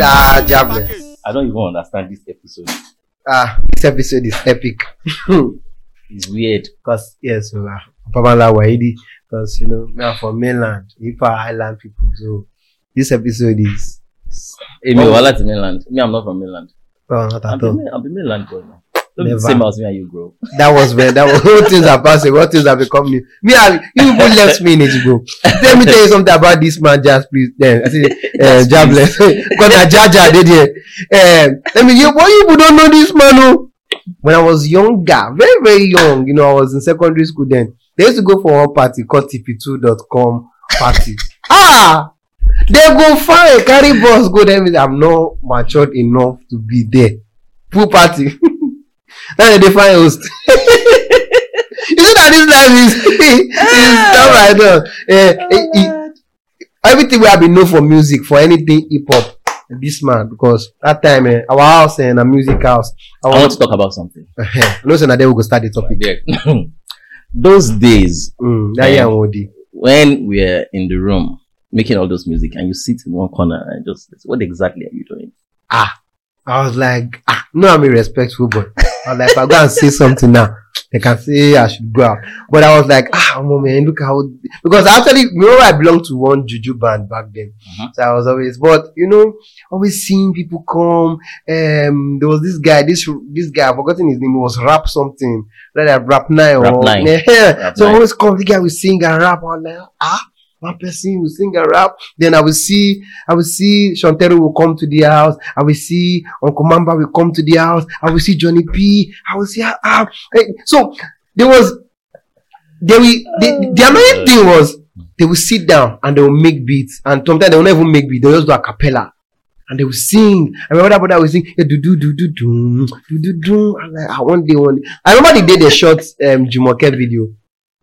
Mr. Jabless. I don't even understand this episode. Ah, this episode is epic. It's weird. Because, yes, so, uh, Wahidi, because, you know, we are from mainland, Ipa Island people. So, this episode is, Hey, me, Oh. wala to mainland. Me, I'm not from mainland. well, not I'm at all. I'm the mainland boy now. Don't be the Never. same as me and you, bro. That was when, that was, all things are passing, all things have become new. Me, I, you people left me in it, bro. Let me tell you something about this man, just please. Then, I say, uh, Jabless. Because I Jaja did here. Um, let me, you, why you people don't know this man, oh? When I was younger, very, very young, you know, I was in secondary school then. They used to go for one party called tp2.com party. ah! They go fine, carry bus, go there. means I'm not matured enough to be there. Full party. Now they find host. you see that this life is, is stuff like that. Eh, eh, eh, everything we have been known for music, for anything hip hop, this man, because that time, eh, our house and a music house. I I want to talk about something. no, so now then we go start the topic. Yeah. Those days Mm, that Eh. year, when we're in the room making all those music and you sit in one corner and just what exactly are you doing? I was like, ah, no, I'm respectful boy. I was like, if I go and say something now, they can say I should go out. But I was like, ah, oh, man, look how, because actually, you know, I belonged to one juju band back then. Mhm. So I was always, but you know, always seeing people come. Um, there was this guy, this, this guy, I've forgotten his name, it was rap something, like rap nine Rap or, Nine. yeah. Rap so Nine. always come, the guy will sing and rap. I was like, ah, one person will sing and rap. Then I will see, I will see Shantero will come to the house. I will see Uncle Mamba will come to the house. I will see Johnny P. I will see, ah, ah. So there was, they will, the, the annoying thing was, they will sit down and they will make beats. And sometimes they will not even make beats. They will just do a cappella. And they will sing. I remember that brother will sing, do do do do do do do do. Like, ah, one day, one day. I remember the day they shot um, Jumoke video.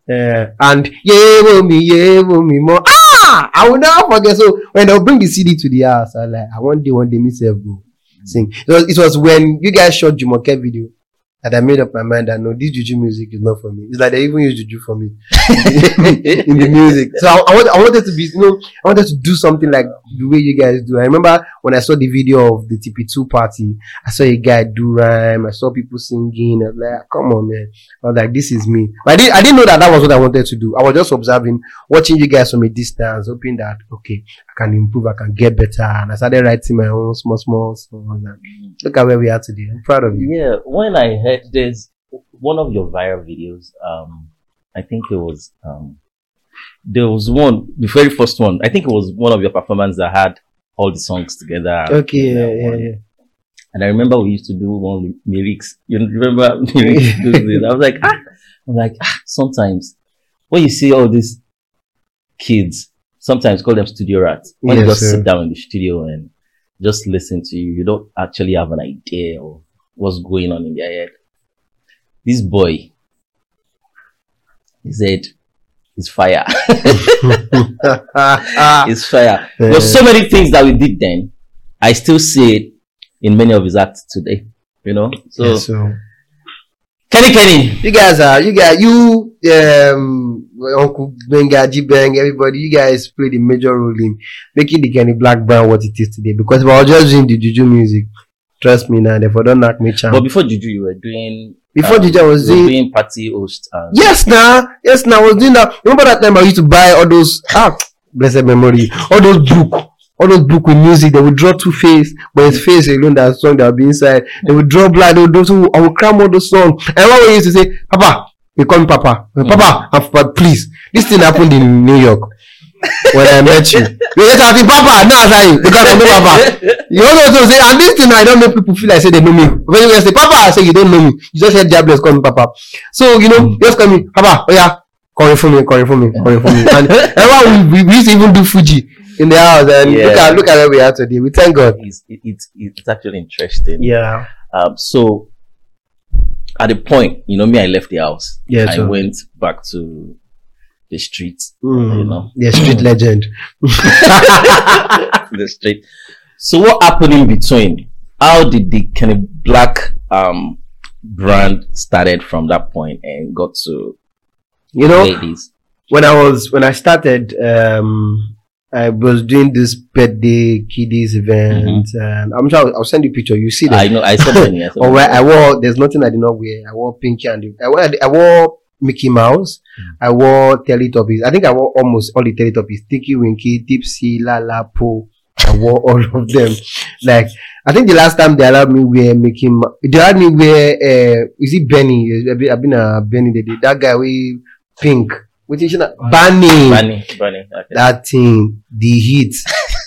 Uh, and yeah, me, yeah, me more. Ah, I will never forget. So when they'll bring the CD to the house, I like, I want day, one day, myself go sing. It was, it was when you guys shot Jumoke video that I made up my mind that no, this juju music is not for me. It's like they even use juju for me in the music. So I, I, want, I wanted to be, you know, I wanted to do something like the way you guys do. I remember when I saw the video of the TP2 party, I saw a guy do rhyme. I saw people singing. I was like, come on, man. I was like, this is me. But I didn't, I didn't know that that was what I wanted to do. I was just observing, watching you guys from a distance, hoping that, okay, I can improve, I can get better. And I started writing my own small, small songs. And look at where we are today. I'm proud of you. Yeah, when I there's one of your viral videos, um, I think it was um, there was one the very first one. I think it was one of your performances that had all the songs together. Okay, yeah, And, yeah, yeah. And I remember we used to do one with lyrics. You remember lyrics? I was like, ah, I'm like, ah, sometimes when you see all these kids, sometimes call them studio rats. When you just sir. sit down in the studio and just listen to you, you don't actually have an idea of what's going on in their head. This boy, he said, "It's fire, it's fire." There's so many things that we did then. I still see it in many of his acts today. You know, so Yeah, so Kenny Kenny, you guys are you guys you um Uncle Benga, G Bang, everybody, you guys played a major role in making the Kenny Blaq Brown what it is today. Because if I was just doing the juju music, trust me now, therefore don't knock me but before Juju, you were doing Before um, I was doing doing party host. And yes now, yes now, I was doing that. Remember that time I used to buy all those ah blessed memory, all those book. All those book with music, they would draw two face, but his face alone, that song that would be inside. They would draw blood. they would do so, I would cram all those songs. And way he used to say, Papa, you call me Papa. Papa, I'm Papa, please. This thing happened in New York when I met you. You just have to Papa, no, I say, because I'm know Papa. You also say, and this thing I don't make people feel like say they know me. When you say Papa, I say you don't know me. You just said Jabless call me Papa. So you know, just call me Papa. Oh yeah, calling for me, calling for me, calling for me. And everyone we, we used to even do Fuji in the house, and Yeah. look at look at where we are today. We thank God. it's, it, it's it's actually interesting. Yeah. Um, so at the point, you know, me, I left the house. Yeah, I so- went back to the streets, Mm. you know, The street legend. the street. So what happened in between? How did the kind of black um brand started from that point and got to You know, ladies? when I was when I started, um, I was doing this birthday kiddies event, and I'm sure I'll, I'll send you a picture. You see that? I know. I saw Benny. I saw Benny. where I wore, there's nothing I did not wear. I wore Pinky and I wore, I wore Mickey Mouse. I wore Teletubbies. I think I wore almost all the Teletubbies. Tinky Winky, Dipsy, Lala, Po. I wore all of them. Like, I think the last time they allowed me wear Mickey Mouse, they allowed me wear, uh, is it Benny? I've been, I've been a Benny, they that guy with pink. Which is Bunny Bunny. Bunny. Okay. that thing, the heat.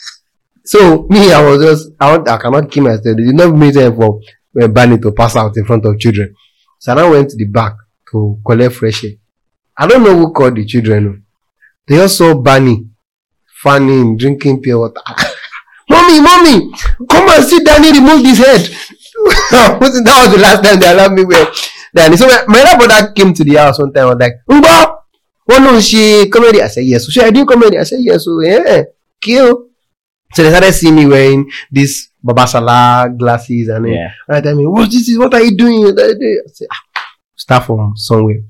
so me, I was just, I, want, I cannot kill myself. They did not make time for uh, Barney to pass out in front of children. So I now went to the back to collect fresh air. I don't know who called the children. They all saw Barney fanning, drinking pure water. mommy, mommy, come and see Danny remove his head. that was the last time they allowed me wear. Then so my my brother came to the house one time. I was like, Ngbo, one no she comedy. I said yes. So she I do comedy. I said yes. So yeah, kill. So they started seeing me wearing this babasala glasses and then Yeah. and I mean, what this is? What are you doing? What are you doing? I said, ah, start from somewhere.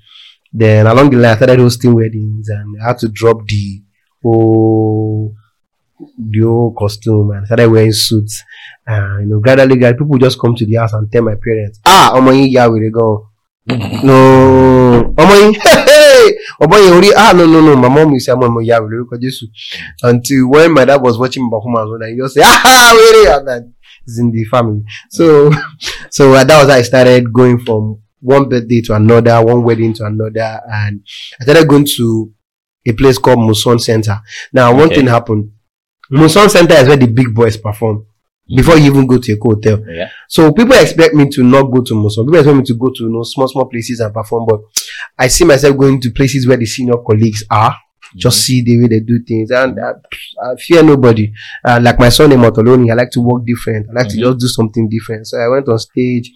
Then along the line, I started hosting weddings and I had to drop the whole the whole costume and started wearing suits. And you know, gradually, guys, people just come to the house and tell my parents, ah, yín ya wèrè gan. No, yín, hey, orí, ah, no, no, no, my mom will say, mi ya wèrè lórúkọ Jésù. Until when my dad was watching my performance, when I just say, ah, wèrè, and that is in the family. So, so uh, that was how I started going from one birthday to another, one wedding to another, and I started going to a place called Muson Center. Now, one Okay. thing happened. Muson Center is where the big boys perform before you even go to a hotel. Yeah. So people expect me to not go to Muson. People expect me to go to you know, small, small places and perform, but I see myself going to places where the senior colleagues are. Just see the way they do things, and I, I fear nobody. Uh, like my son in Motoloni, I like to work different. I like to Mhm. just do something different. So I went on stage,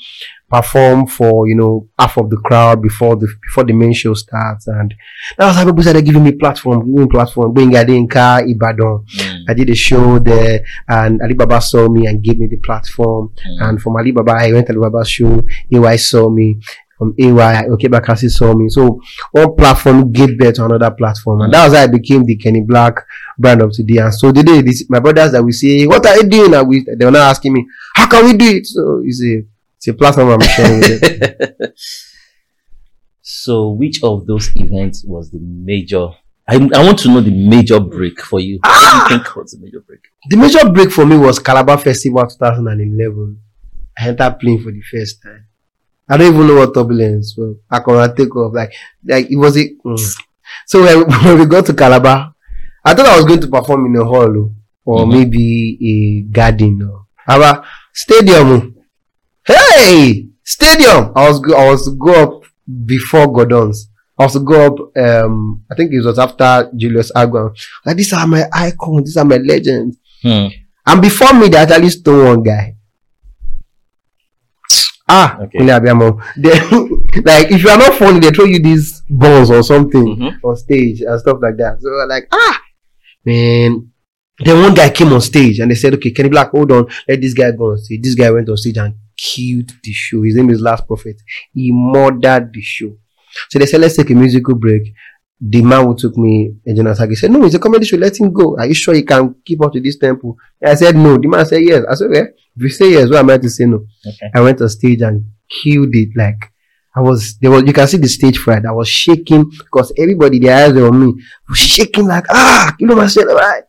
perform for you know half of the crowd before the before the main show starts, and that was how people started giving me platform, giving me platform. Going Adinka, Ibadan. Mm. I did a show there, and Alibaba saw me and gave me the platform. Mm. And from Alibaba, I went to Alibaba's show. AY saw me. From AY, okay, Bakasi saw me. So one platform gave birth to another platform, and that was how I became the Kenny Blaq brand of today. And so today, this my brothers that we say, "What are you doing?" And we they were now asking me, "How can we do it?" So it's a it's a platform I'm sharing with them. so, which of those events was the major? I, I want to know the major break for you. What do you ah! think was the major break? The major break for me was Calabar Festival 2011. I entered playing for the first time. I don't even know what turbulence was. I can take off. Like, like it was a. mm. So when, when we got to Calabar, I thought I was going to perform in a hall oh, or Mhm. maybe a garden or our stadium. oh. Hey, stadium! I was I was to go up before Gordon's. I was to go up. Um, I think it was after Julius Agwu. Like these are my icons. These are my legends. Hmm. And before me, they actually stole one guy. Ah, Okay. Kunle Abiyamo. They, like, if you are not funny, they throw you these balls or something Mhm. on stage and stuff like that. So, like, ah, man. Then one guy came on stage and they said, okay, Kenny Blaq, hold on, let this guy go on stage. This guy went on stage and killed the show. His name is Last Prophet. He murdered the show. So they said, let's take a musical break. The man who took me, Engineer Sagi, said, no, it's a comedy show. Let him go. Are you sure he can keep up to this tempo? I said, no. The man said, yes. I said, okay. If you say yes, what am I to say no? Okay. I went on stage and killed it. Like, I was, there was, you can see the stage fright. I was shaking because everybody, their eyes were on me. was shaking like, ah, you know myself, right?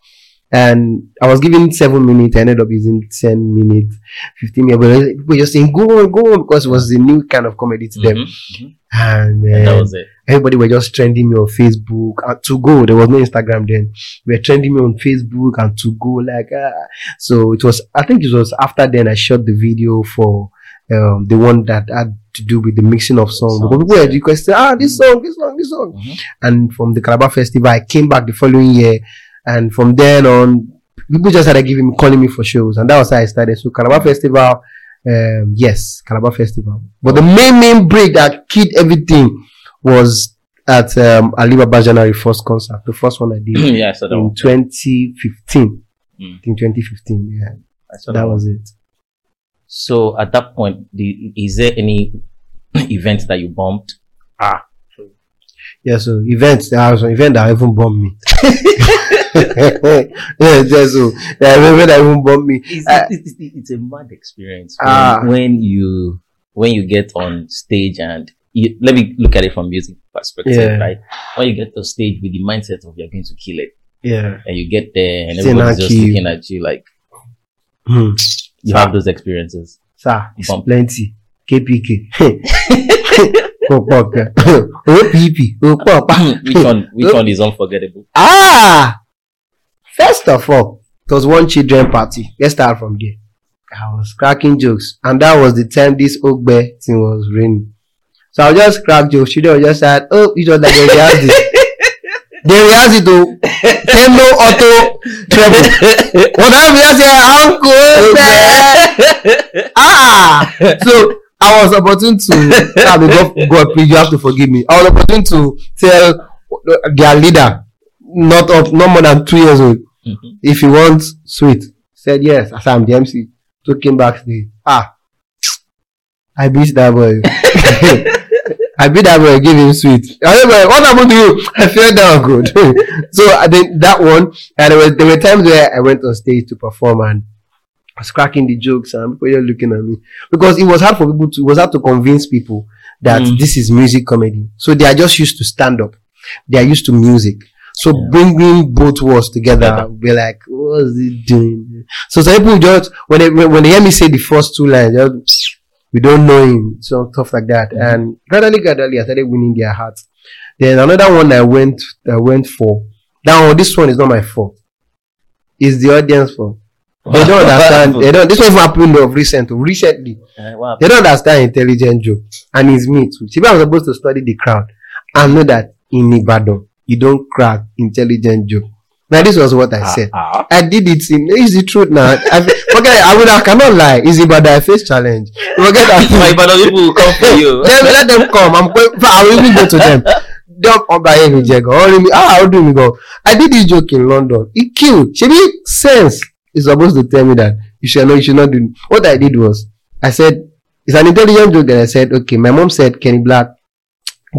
And I was given seven minutes. I ended up using 10 minutes, 15 minutes. But people just saying, go on, go on, because it was a new kind of comedy to them. Mhm. Mhm. And, And that was it. everybody were just trending me on Facebook and to go. There was no Instagram then. We were trending me on Facebook and to go like ah. So it was. I think it was after then I shot the video for um the one that had to do with the mixing of songs. Because people were yeah. requesting ah this song, this song, this song. Mhm. And from the Calabar Festival, I came back the following year, and from then on, people just started giving me calling me for shows, and that was how I started. So Calabar Festival. Um, yes, Calabar Festival. But the main main break that killed everything was at um, Alibaba January first concert, the first one I did yeah, I in 2015. Mm. In 2015, yeah, that that was it. So at that point, the, is there any event that you bombed? Ah. Yeah, so events. There was an event that even bombed me. yeah, just so. Yeah, I remember that bumped me. It's, Uh, it's, it's, it's a mad experience when, Ah. when you when you get on stage and you, let me look at it from music perspective, Yeah. right? When you get to stage with the mindset of you're going to kill it, Yeah. and you get there and everybody's just kill. looking at you like Hmm. you Sir. have those experiences. Sir, it's Bump. plenty. KPK. Kò pọ̀ gan. OPP. Ó pọ̀ pa. which one? Which one is unforgettable? Ah! First of all, it was one children party. Let's start from there. I was cracking jokes, and that was the time this Ogbe thing was raining. So I just crack jokes. Children just said, "Oh, was like they rehearsed it. they rehearsed it though. Hello, Auto, treble. What time you say, Uncle? ah! So I was opportune to. Ah, may God, God, please, you have to forgive me. I was opportune to tell their leader, not of not more than two years old, Mhm. if he wants sweet. Said yes. Said I'm the MC. Took him backstage. Ah, I beat that boy. I beat that boy. Give him sweet. "Boy, what happened to you? I fell down good. so I think that one. And there were there were times where I went on stage to perform and I was cracking the jokes and people were looking at me because it was hard for people to it was hard to convince people that Mm. this is music comedy. So they are just used to stand up. They are used to music. So Yeah. bringing both worlds together, be like, what's he doing? So some people just when they when they hear me say the first two lines, just, we don't know him, so stuff like that. Mhm. And gradually, gradually, I started winning their hearts. Then another one I went I went for. Now this one is not my fault. It's the audience fault. They don't understand. They don't. This one happened of recent. Recently, Uh, they don't understand intelligent joke, and it's me too. See, I'm supposed to study the crowd I know that in Ibadan you don't crack intelligent joke. Now this was what I said. Ah, I did it in the truth now. I forget I would I cannot lie. It's about I face challenge. Forget. My that. People will come for you. let, let them come. I'm going I will even go to them. Don't by any jego. Only me. Ah, how do me go? I did this joke in London. It killed. Should be sense is supposed to tell me that you should not you should not do what I did was I said it's an intelligent joke that I said, okay, my mom said Kenny Blaq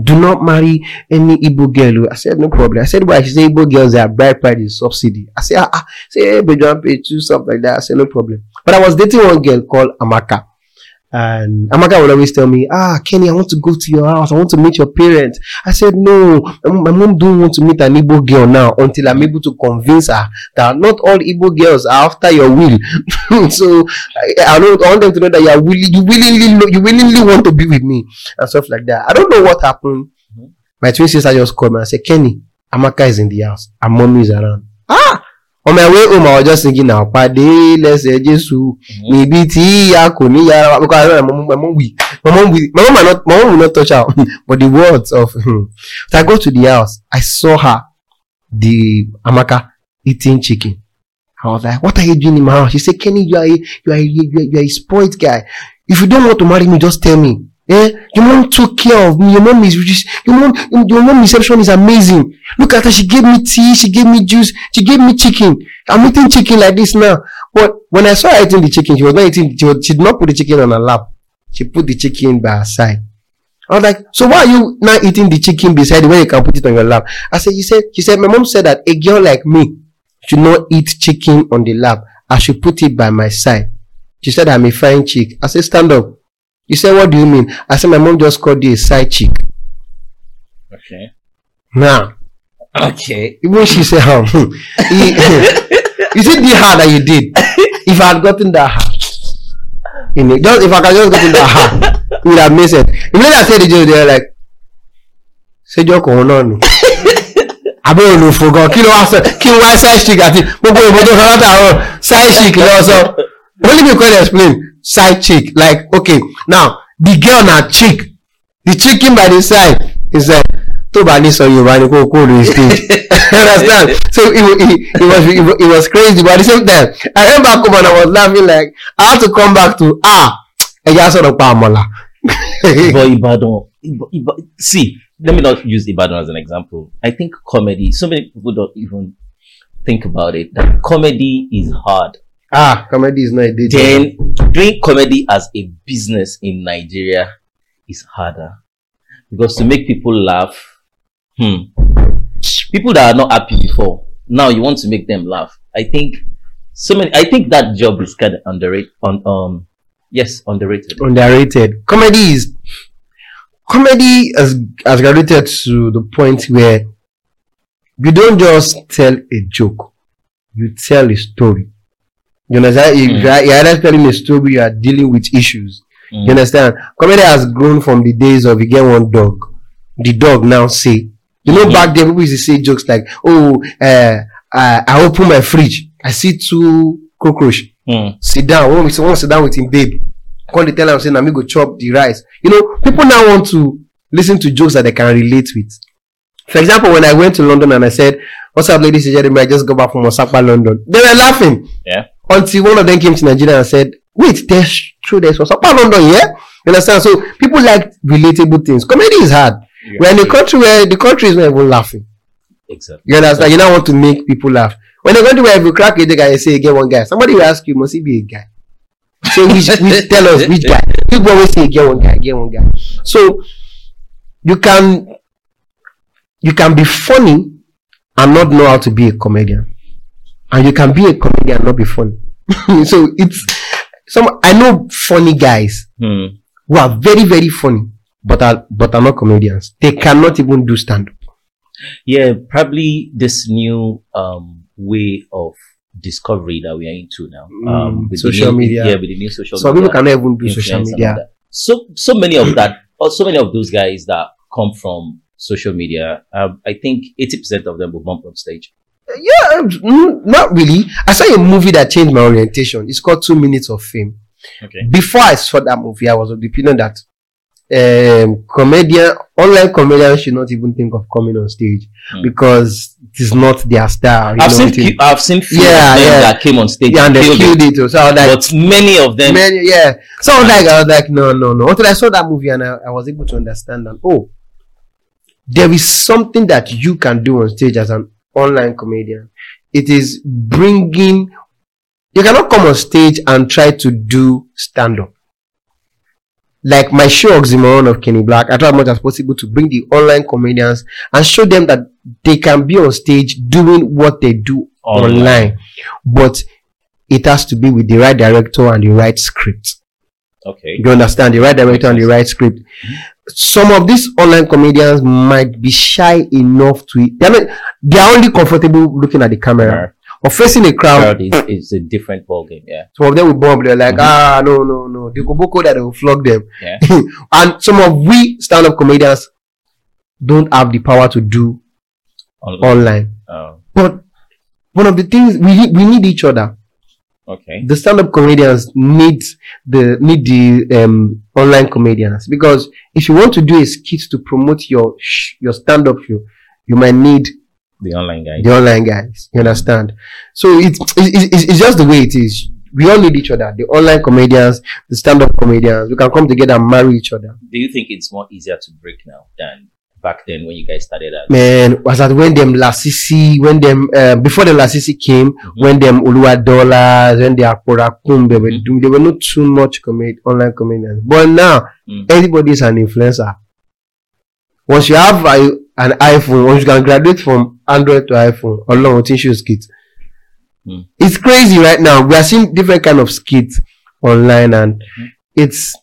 do not marry any Igbo girl. I said, no problem. I said, why? She said, Igbo girls, are bride price is subsidy. I said, ah, ah. say, hey, but you pay two, stuff like that. I said, no problem. But I was dating one girl called Amaka. And Amaka would always tell me, ah, Kenny, I want to go to your house. I want to meet your parents. I said, no, my mom- don't want to meet an Igbo girl now until I'm able to convince her that not all Igbo girls are after your will. so I, I, don't, I want them to know that you are willing, you willingly, you willingly want to be with me and stuff like that. I don't know what happened. Mhm. My twin sister just called me and said, Kenny, Amaka is in the house and mommy is around. Ah! On my way home, I was just thinking now, Pade, let's say, Jesus, Mhm. maybe tí ìyá kò ní yára because I know my mom, my mom will, my mom will, my mom might not, my mom will not touch her, but the words of, hmm. so I go to the house, I saw her, the Amaka eating chicken. I was like, what are you doing in my house? She said, Kenny, you are a, you are a, you are, you are a spoiled guy. If you don't want to marry me, just tell me. Eh? Your mom took care of me. Your mom is your mom, your mom reception is amazing. Look at her. She gave me tea. She gave me juice. She gave me chicken. I'm eating chicken like this now. But when I saw her eating the chicken, she was not eating, she, was, she did not put the chicken on her lap. She put the chicken by her side. I was like, so why are you not eating the chicken beside way you can put it on your lap? I said, you said, she said, my mom said that a girl like me should not eat chicken on the lap. I should put it by my side. She said, I'm a fine chick. I said, stand up. You said, what do you mean? I said, my mom just called you a side chick. Okay. Now, Okay. even she said, um, is it the hard that you did? If I had gotten that hard, in it, just if I can just gotten that hard, it would have made sense. Immediately I said the joke, they were like, ṣéjọ́ kan náà nù. Àbí olùfò gan kí ló wá sọ kí n wá side chick àti gbogbo ìbò tó sọ látàárọ̀ side chick lọ sọ. Only me can explain side chick like okay now the girl na chick the chicken by the side is like tó bá ní sọ Yorùbá ni kó kó lórí stage. Understand? So it, it, it was it, it was crazy but at the same time I went back home and I was laughing like I had to come back to ah ẹja sọ̀rọ̀ pa àmọ̀là. but Ibadan, Iba- Iba- see, let me not use Ibadan as an example. I think comedy, so many people don't even think about it, that comedy is hard. Ah comedy is not a day job. Then doing comedy as a business in Nigeria is harder. Because to make people laugh, hmm, people that are not happy before, now you want to make them laugh. I think so many. I think that job is kind of underrated. On um, yes, underrated. underrated. Comedy is comedy has has graduated to the point where you don't just tell a joke, you tell a story. You understand? You- Mm. you are- You're either telling a story, you are dealing with issues. Mm. You understand? Comedy has grown from the days of you get one dog, the dog now say. You know, Mhm. back then people used to say jokes like, "Oh, uh, I, I open my fridge, I see two cockroach." Mm. sit down when we say one sit down with him babe come dey tell am say na me go chop the rice you know people now want to listen to jokes that they can relate with for example when i went to london and i said what's up ladies and gentlemen i just got back from osaka london they were laughing Yeah. Until one of them came to nigeria and said wait there's true there's osaka london yeah you understand so people like relatable things comedy is hard Yeah. we're in a country where the country is not even laughing Exactly. you understand? You now want to make people laugh. When they're going to where if you crack a guy, you say get one guy. Somebody will ask you, must he be a guy? So which, which tell us which guy? People always say get one guy, get one guy. So you can you can be funny and not know how to be a comedian. And you can be a comedian and not be funny. so it's some I know funny guys Hmm. who are very, very funny, but are but are not comedians. They cannot even do stand up. Yeah, probably this new um way of discovery that we are into now. Um, Mm, with social new- media. Yeah, with the new social Some media. people cannot even do social media. So so many of that, or so many of those guys that come from social media, um, I think eighty percent of them will bump on stage. Yeah, mm, not really. I saw a movie that changed my orientation. It's called Two Minutes of Fame. Okay. Before I saw that movie, I was of the opinion that um, comedian, online comedians should not even think of coming on stage Hmm. because it is not their style. I've seen few, I've seen few Yeah, yeah. that came on stage yeah, and they killed it. it. So I was like, but many of them, man, yeah. So I was like, I was like, no, no, no. Until I saw that movie and I, I was able to understand that, oh, there is something that you can do on stage as an online comedian. It is bringing, you cannot come on stage and try to do stand up. Like my show Oxymoron of Kenny Blaq, I try as much as possible to bring the online comedians and show them that they can be on stage doing what they do Online. online. But it has to be with the right director and the right script. okay, You understand the right director and the right script. Mm-hmm. Some of these online comedians might be shy enough to. They're not. They are only comfortable looking at the camera or facing a crowd. crowd is, is a different ballgame. Yeah, Some of them will bomb. They're like, Mhm. ah, no, no, no. They go boko that they will flog them. Yeah. and some of we stand-up comedians don't have the power to do online. online. Oh, But one of the things we we need each other. Okay. the stand-up comedians need the need the um, online comedians because if you want to do a skit to promote your sh- your stand-up show, you might need The online guys. the online guys. You understand? So it's it's, it's it's just the way it is. We all need each other. The online comedians, the stand-up comedians. We can come together and marry each other. Do you think it's more easier to break now than back then when you guys started at? Man, was that when them Lasisi, when them uh, before the Lasisi came, when them Oluwadolarz, when they are Porakum, they were Mhm. doing, they were not too much comedi- online comedians. But now, Mm. everybody is an influencer. Once you have a, an iPhone, once you can graduate from Android to iPhone, along with issue skits. Mm. It's crazy right now. We are seeing different kind of skits online, and Mhm. it's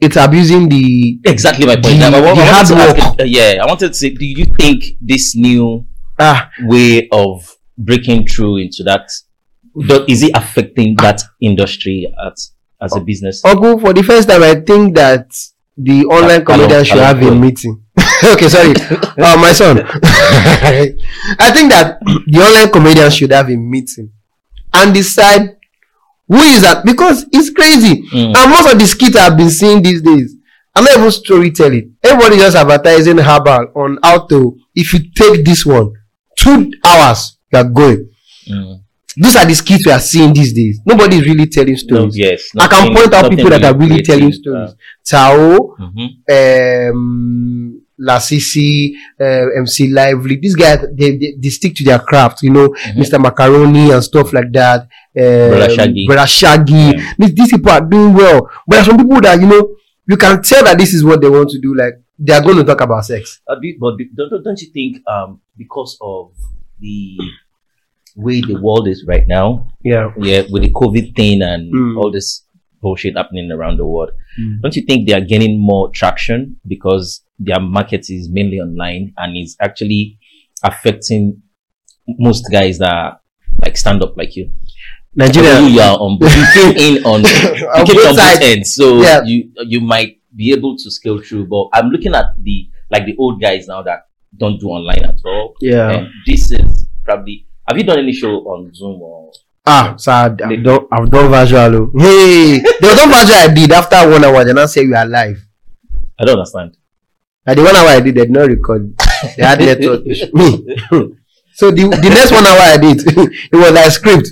it's abusing the Exactly my point. The- Now, I, I the hard work. it- uh, yeah, I wanted to say, do you think this new ah way of breaking through into that is it affecting that industry as as a business? Uncle, for the first time, I think that the online Hello, comedian should have a meeting. okay, sorry. uh, my son. I think that the online comedian should have a meeting and decide who is that because it's crazy. Mm. And most of the skits I've been seeing these days, I'm not even storytelling. Everybody just advertising herbal on how to. If you take this one, two hours, you are going. Mm. These are the skits we are seeing these days. Nobody is really telling No, stories. yes, I can point out people that are really telling stories. uh, Tao, mhm. um, Lasisi, uh, MC Lively. These guys, they, they, they stick to their craft, you know, Mhm. Mr. Macaroni and stuff like that. Um, Broda Shaggi. Broda Shaggi. Yeah. These, these people are doing well. But there are some people that, you know, you can tell that this is what they want to do. Like, they are going to talk about sex. A bit, but don't, don't- don't you think um, because of the way the world is right now, Yeah. yeah, with the COVID thing and Mm. all this bullshit happening around the world, Mm. don't you think they are gaining more traction because their market is mainly online and is actually affecting most guys that are like stand up like you? Nigeria. you are on you came in on you On came both on both ends, so Yeah. you you might be able to scale through. But I'm looking at the like the old guys now that don't do online at all. Yeah. And this is probably have you done any show on Zoom or Ah, so I, I've done, I've done virtual. oh. Hey, there was one virtual I did after one hour. They now say we are live. I don't understand. And the one hour I did, they did not record. They had network. Me. so the, the next one hour I did, it was like script.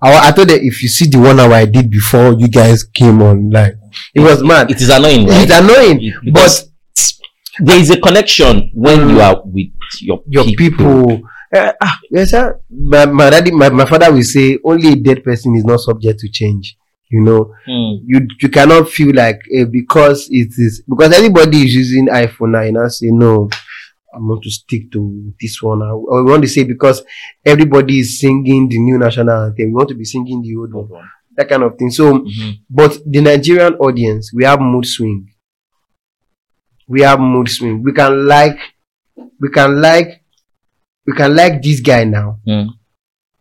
I, I told them if you see the one hour I did before you guys came on live, it was mad. It is annoying, right? It's annoying, It- but there is a connection when Mm. you are with your your people. Uh, ah, yes, sir. My, my daddy, my, my father will say only a dead person is not subject to change. You know, Mm. you you cannot feel like eh, because it is because everybody is using iPhone now. You know, say no, I want to stick to this one. I- we want to say because everybody is singing the new national anthem, we want to be singing the old one. That kind of thing. So, Mhm. but the Nigerian audience, we have mood swing. We have mood swing. We can like, we can like, we can like this guy now, Mm.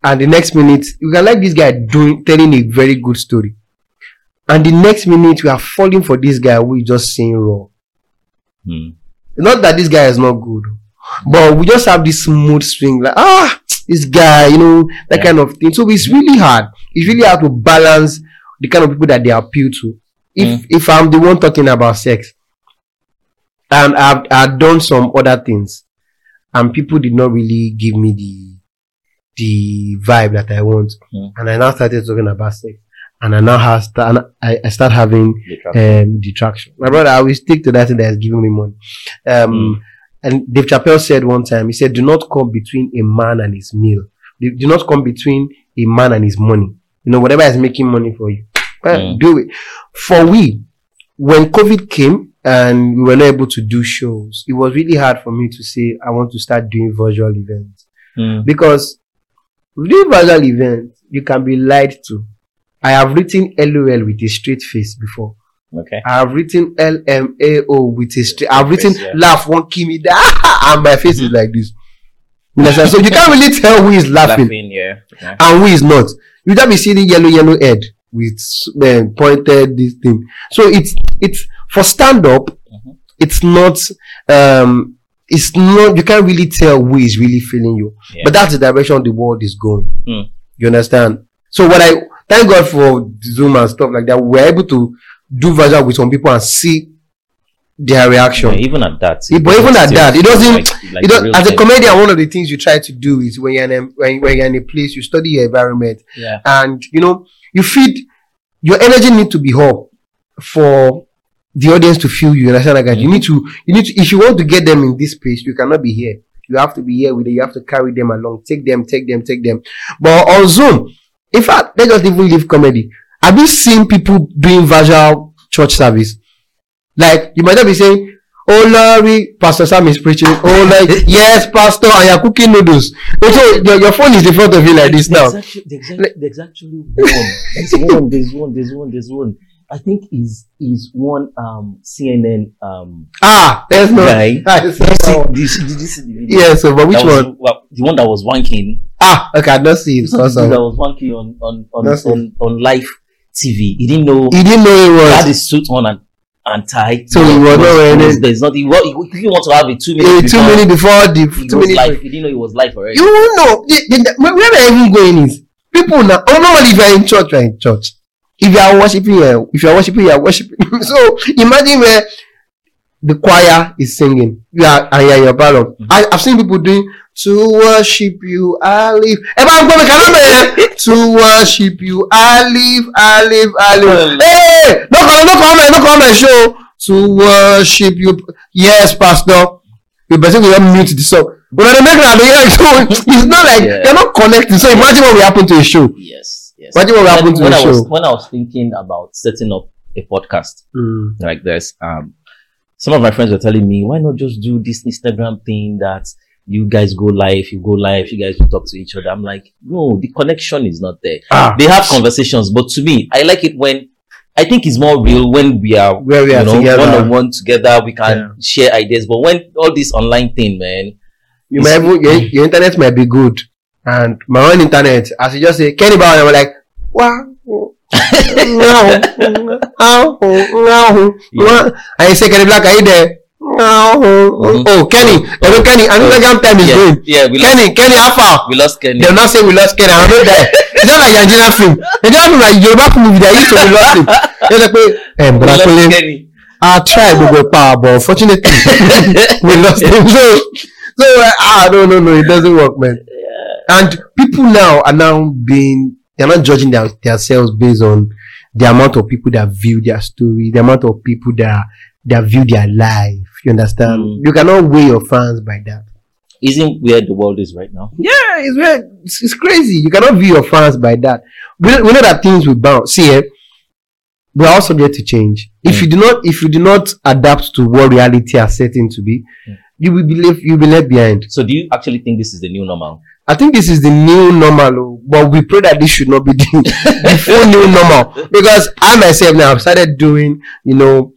and the next minute we can like this guy doing telling a very good story, and the next minute we are falling for this guy who is just saying raw. Mm. Not that this guy is not good, but we just have this mood swing like ah this guy, you know that Yeah. kind of thing. So it's really hard. It's really hard to balance the kind of people that they appeal to. If Mm. if I'm the one talking about sex, and I've I've done some other things, and people did not really give me the the vibe that I want, Mm. and I now started talking about sex, and I now have start, I, I start having traffic. um, detraction. My brother, I will stick to that thing that is giving me money. Um, Mm. And Dave Chappelle said one time, he said, "Do not come between a man and his meal. Do do not come between a man and his money. You know, whatever is making money for you, well, Mm. do it." For we, when COVID came and we were not able to do shows, it was really hard for me to say I want to start doing virtual events Mm. because with doing virtual events, you can be lied to. I have written LOL with a straight face before. Okay. I have written LMAO with a straight. I've written yeah. laugh one kill me that and my face is like this. So you can't really tell who is laughing, Laughing, yeah. yeah. and who is not. You just be seeing yellow yellow head with uh, pointed this thing. So it's it's for stand up. Mhm. It's not um it's not you can't really tell who is really feeling you. Yeah. But that's the direction the world is going. Mm. You understand? So what I thank God for Zoom and stuff like that, we're able to do virtual with some people and see their reaction. Yeah, even at that. Yeah, but even at that, it doesn't- like- like know, real as a thing. comedian, one of the things you try to do is when you're in a, when, when you're in a place, you study your environment, Yeah. and you know, you feed your energy need to be up for the audience to feel you. Understand? Like that? you mm. need to, you need to, if you want to get them in this space, you cannot be here. You have to be here with it. You have to carry them along. Take them, take them, take them. But on Zoom, in fact, let's just even leave comedy. Have you seen people doing virtual church service? Like you might not be saying, "Oh Larry, Pastor Sam is preaching." Oh, like yes, Pastor, and you're cooking noodles. So your, your phone is in front of you like this now. There's actually, there's, actually, there's actually one. There's one. There's one. There's one. There's one. I think is is one um CNN um Ah, there's no. guy. Did you see, did you see, you the video? Yeah, so but which was- one? well, the one that was wanking. Ah, okay, I don't see it. That was wanking on on on, it. on, on live TV. He didn't know He didn't know it was. he had his suit on and and tied. So he was not wearing it. There's not. He, wa- he, he didn't want to have a two minutes. two minutes before the He two minutes. live. He didn't know he was live already. You won't know. The- the- the- Where we're even going is people now. Oh, normally if you're in church, you're in church. If you are worshiping, you're, if you are worshiping, you are worshiping. so imagine where the choir is singing. You are and you're in your ballad. Mhm. I, I've seen people doing to worship you, I live. Everyone go make another to worship you, I live, I live, I live. Hey, no come, no come, no come, and show to worship you. Yes, pastor. You better will not mute the song. But when they make that, they so it's not like Yeah. they're not connecting. So imagine what will happen to a show. Yes. Yes. What happen when, to when I was show. when I was thinking about setting up a podcast like this, um, some of my friends were telling me, why not just do this Instagram thing that you guys go live, you go live, you guys will talk to each other. I'm like, no, the connection is not there. Ah, They have conversations, but to me, I like it when I think it's more real when we are where we you are know together. one on one together. We can Yeah. share ideas, but when all this online thing, man, you might even, your, your internet might be good. And my own internet, as you just say, Kenny Brown, I'm like, wow. And you say, Kenny Black, are you there? Mhm. Oh, Kenny. Hello, Kenny. Another game time is yeah, going. yeah, we lost, Kenny, Kenny, how far? we lost Kenny. They'll not say we lost Kenny. I'm not there. It's not like Nigerian film. Nigerian film like Yoruba movie. They used to we lost him. They're like, eh, We but lost actually, Kenny. I tried to go power, but unfortunately, we lost him. So, so uh, ah, no, no, no, it doesn't work, man. And people now are now being, they're not judging their, themselves based on the amount of people that view their story, the amount of people that that view their life. You understand? Mm. You cannot weigh your fans by that. Isn't where the world is right now? Yeah, it's very, it's, it's crazy. You cannot view your fans by that. We, know- we know that things will bounce. See, eh, we are all subject to change. If Mm. you do not, if you do not adapt to what reality has set in to be, Mm. you will be left, you'll be left behind. So, do you actually think this is the new normal? I think this is the new normal, oh, but we pray that this should not be the, the full new normal. Because I myself now I've started doing, you know,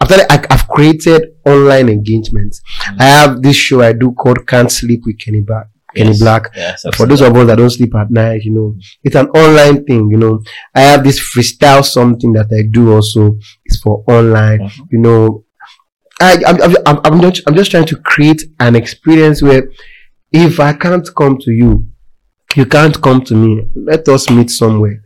I've started, I, I've created online engagements. Mm. I have this show I do called Can't Sleep with Kenny Blaq. Kenny Yes. Black. Yes, For those of us that don't sleep at night, you know, it's an online thing, you know. I have this freestyle something that I do also. It's for online, Mhm. you know. I, I'm, I'm, I'm, I'm just, I'm just trying to create an experience where if I can't come to you, you can't come to me. Let us meet somewhere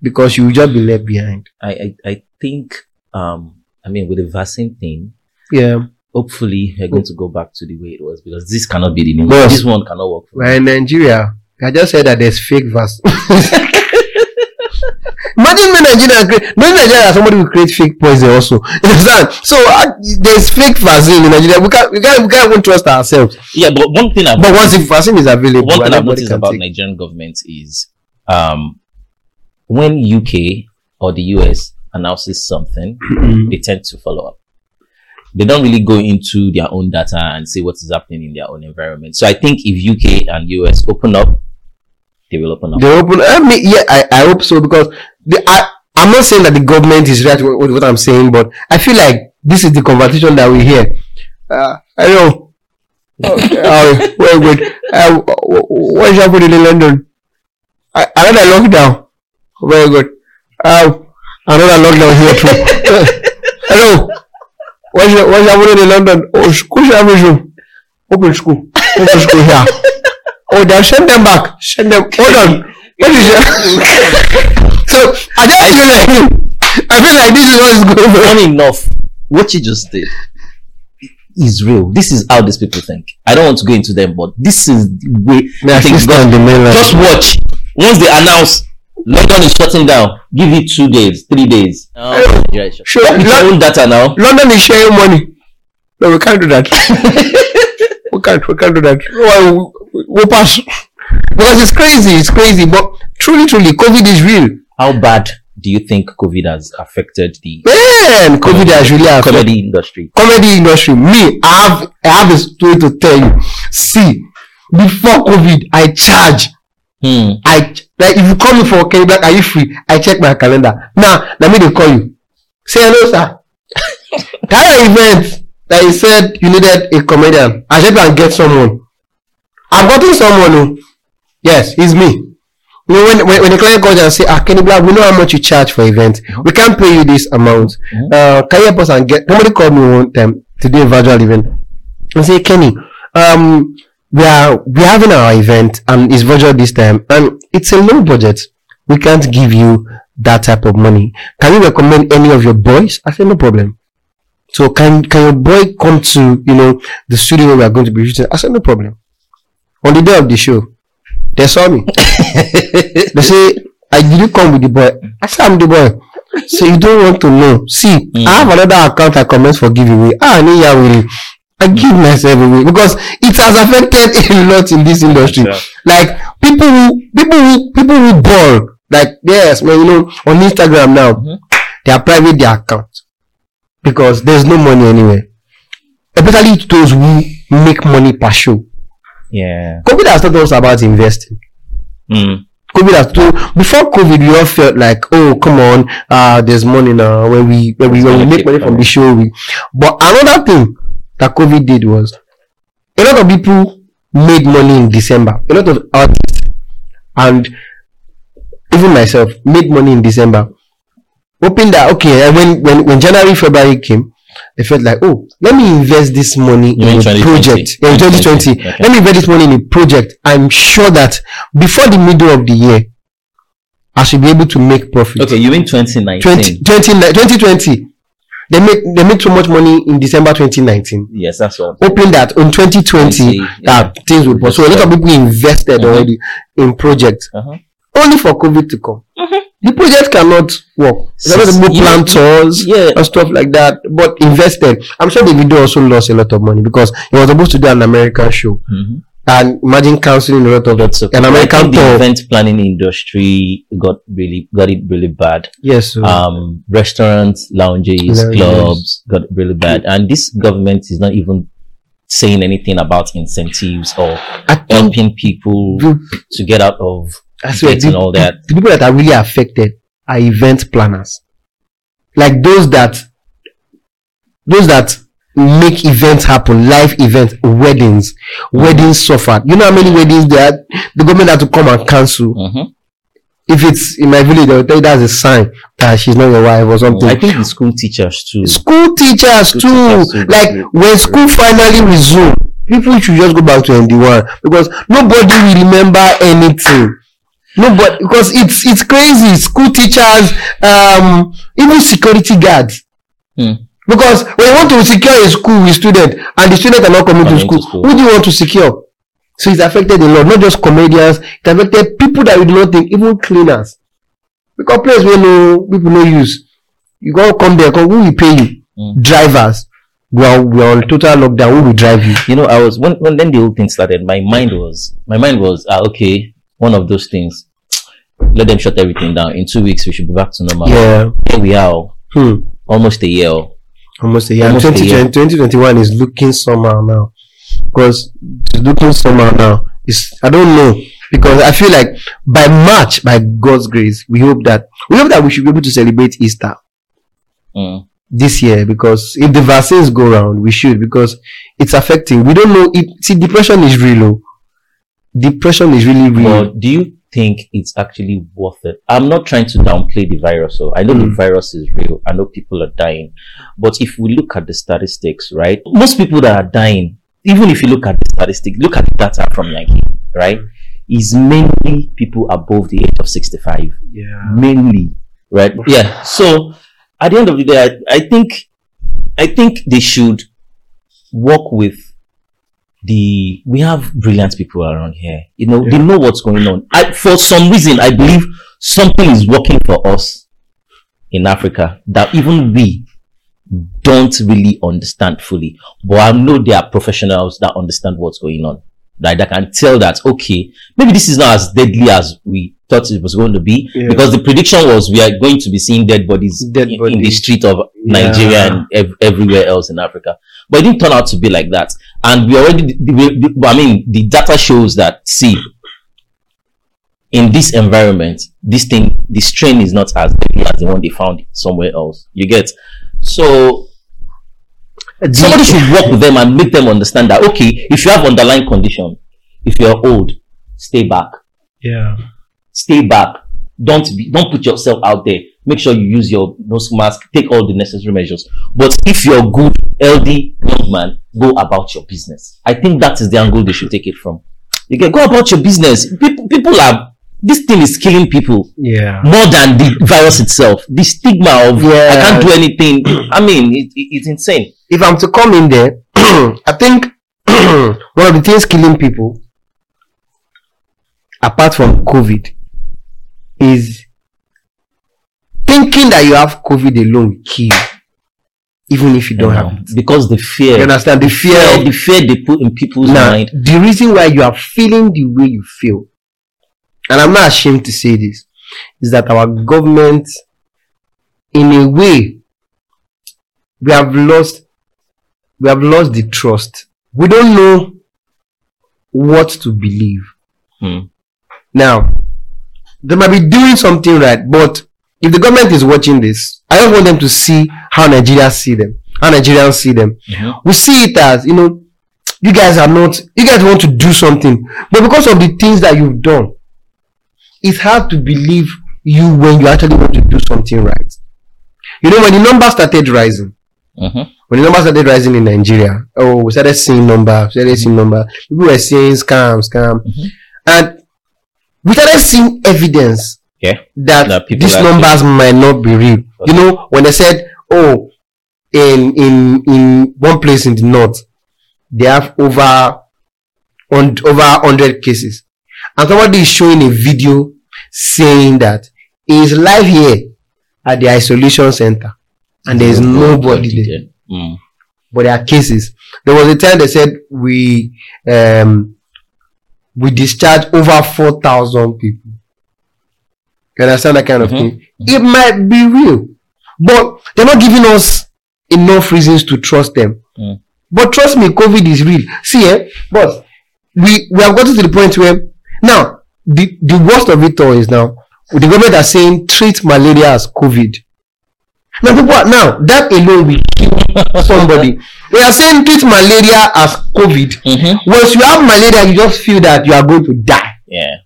because you will just be left behind. I, I, I think, um, I mean, with the vaccine thing, Yeah. hopefully we're going to go back to the way it was because this cannot be the new. This one cannot work. For We're in Nigeria. I just said that there's fake vaccine. Imagine me Nigeria create, Nigeria somebody will create fake poison also. You understand? So uh, there's fake vaccine in Nigeria. We can't, we can't, we can't even trust ourselves. yeah, but one thing I've But once the vaccine is available, one thing I've noticed about take. Nigerian government is um, when UK or the US announces something, they tend to follow up. They don't really go into their own data and see what is happening in their own environment. So I think if UK and US open up, they will open up. They open. I mean, yeah, I, I hope so because the, I, I'm not saying that the government is right with, what I'm saying, but I feel like this is the conversation that we hear. Uh, I know. Okay, uh, very good. Uh, what is happening in London? Another lockdown. Very good. Uh, another lockdown here too. Hello. What's, what's happening in London? Oh, school service. Open school. Open school here. Oh, they'll send them back. Send them. Hold on. What is it? so I just feel like I feel like this is what is going on. Funny enough, what you just did is real. This is how these people think. I don't want to go into them, but this is the way My they think. sister on the mainland. Just watch. Once they announce London is shutting down, give it two days, three days. Oh, Nigeria is shut- Sure. It's own data now. London is sharing money. No, we can't do that. we can't. We can't do that. Well, we, we'll pass because it's crazy. It's crazy. But truly, truly, COVID is real. How bad do you think COVID has affected the Man, COVID has really affected comedy industry? comedy industry. Me, I have I have a story to tell you. See, before COVID, I charge. Hmm. I like if you call me for Kenny Blaq, are you free? I check my calendar. Now, let me they call you. Say hello, sir. that event that you said you needed a comedian. I said and get someone. I've gotten someone. oh. Yes, it's me. You know, when, when, when the client calls and say, ah, Kenny Blaq, we know how much you charge for events. We can't pay you this amount. Mhm. Uh, can you help us and get, somebody called me one time to do a virtual event. and say, Kenny, um, we are, we're having our event and it's virtual this time and it's a low budget. We can't give you that type of money. Can you recommend any of your boys? I said, no problem. So can, can your boy come to, you know, the studio where we are going to be shooting? I said, no problem. On the day of the show, they saw me. They say, I did you come with the boy? I said, I'm the boy. So you don't want to know. See, Mm. I have another account I comment for giveaway. Ah, I need ya will. I give myself away because it has affected a lot in this industry. Yeah. Like people who people who people who ball. Like yes, man, you know, on Instagram now, Mhm. they are private their account because there's no money anywhere. Especially to those who make money per show. Yeah. COVID has taught us about investing. Mm. COVID has told before COVID we all felt like oh come on uh there's money now when we when we when we make money from the show we but another thing that COVID did was a lot of people made money in December a lot of artists and even myself made money in December hoping that okay and when when when January February came I felt like oh let me invest this money You in a 2020? project in 2020 Okay. let me invest this money in a project I'm sure that before the middle of the year I should be able to make profit Okay, you mean 2019? 20, 20, 2020 they make they make so much money in December 2019 Yes, that's what. hoping that in 2020 20, that things would so a lot of people invested Mhm. already in projects Uh-huh. only for COVID to come. The project cannot work. A lot of Sis- plan tours Yeah. and stuff like that, but invested. I'm sure the video also lost a lot of money because it was supposed to do an American show. Mhm. And imagine canceling a lot of Lots of an American the event planning industry got really got it really bad. Yes. so- Um, restaurants, lounges, Lounges. clubs got really bad, and this government is not even saying anything about incentives or helping people to get out of I swear, debt and all that. the people that are really affected are event planners. Like those that those that make events happen, live events, weddings, weddings suffered. You know how many weddings that the government had to come and cancel. Mhm. If it's in my village, they'll tell you that's a sign that she's not your wife or something. I think the school teachers too. school teachers School too. teachers too, like when school finally resume, people should just go back to ND1 because nobody will remember anything. Nobody because it's it's crazy. School teachers, um, even security guards. Hmm. Because when you want to secure a school with student and the student are not coming to Coming to school, school. who do you want to secure? So it's affected a lot, not just comedians, it affected people that we do not think, even cleaners. Because place where no people no use. You gotta come there, come, who will pay you? Mm. Drivers. We are, we are on total lockdown, who will drive you? You know, I was when when then the whole thing started. My mind was my mind was ah, okay. One of those things. Let them shut everything down. In two weeks, we should be back to normal. Yeah. Here we are, oh, Hmm. almost a year. oh. Almost a year. Almost a 2020, 2021 is looking somehow now. Because it's looking somehow now. It's, I don't know. Because I feel like by March, by God's grace, we hope that, we hope that we should be able to celebrate Easter Mm. this year because if the vaccines go around, we should because it's affecting. We don't know. It, see, depression is real. oh. Depression is really real. But do you think it's actually worth it? I'm not trying to downplay the virus. So I know the Mm. virus is real. I know people are dying. But if we look at the statistics, right? Most people that are dying, even if you look at the statistics, look at the data from Yankee, right? Is mainly people above the age of 65. yeah. Mainly, right? Yeah. So at the end of the day, I, I think, I think they should work with the we have brilliant people around here. You know they know what's going on. I, for some reason i believe something is working for us in africa that even we don't really understand fully. But i know there are professionals that understand what's going on. Right that can tell that okay maybe this is not as deadly as we thought it was going to be Yeah. because the prediction was we are going to be seeing dead bodies Dead in, in the street of nigeria Yeah. and ev- everywhere else in africa. But it didn't turn out to be like that and we already the- i mean the data shows that see in this environment this thing this strain is not as deadly as the one they found somewhere else. You get? So The- somebody should work with them and make them understand that okay if you have underlying condition if you're old stay back. Yeah. stay back. Don't be don't put yourself out there make sure you use your nose mask. Take all the necessary measures. But if you're a good healthy young man go about your business. I think that is the angle they should take it from. You can go about your business. People, people are this thing is killing people. Yeah. more than the virus itself. The stigma of Yeah. i can't do anything. I mean it, it- it's insane. If I'm to come in there, I think one of the things killing people, apart from COVID, is thinking that you have COVID alone will kill you, even if you don't have it. because the fear You understand the fear? fear the fear they put in people's Now, mind the reason why you are feeling the way you feel, and I'm not ashamed to say this, is that our government, in a way, we have lost, we have lost the trust. We don't know what to believe. Hmm. Now, they might be doing something right, but if the government is watching this, I just want them to see how Nigerians see them, how Nigerians see them. Mhm. We see it as, you know, you guys are not, you guys want to do something, but because of the things that you've done, it's hard to believe you when you actually want to do something right. You know, when the numbers started rising, Mhm. when the numbers started rising in Nigeria, oh, we started seeing numbers, we started seeing numbers. People were saying scam, scam, Mhm. and we started seeing evidence Yeah. that, That people these numbers might not be real. You know, when they said, oh, in in in one place in the north, they have over on over hundred cases, and somebody is showing a video saying that he is live here at the isolation center, and there is nobody there Mm. but there are cases. There was a time they said we um we discharge over four thousand people. You understand that kind of Mhm. thing? It might be real, but they're not giving us enough reasons to trust them. Mm. But trust me, COVID is real. See, eh, but we we have gotten to the point where now the the worst of it all is now the government are saying treat malaria as COVID. Now people are, now that alone will kill somebody. They are saying treat malaria as COVID. Mhm. Once you have malaria, you just feel that you are going to die. Yeah.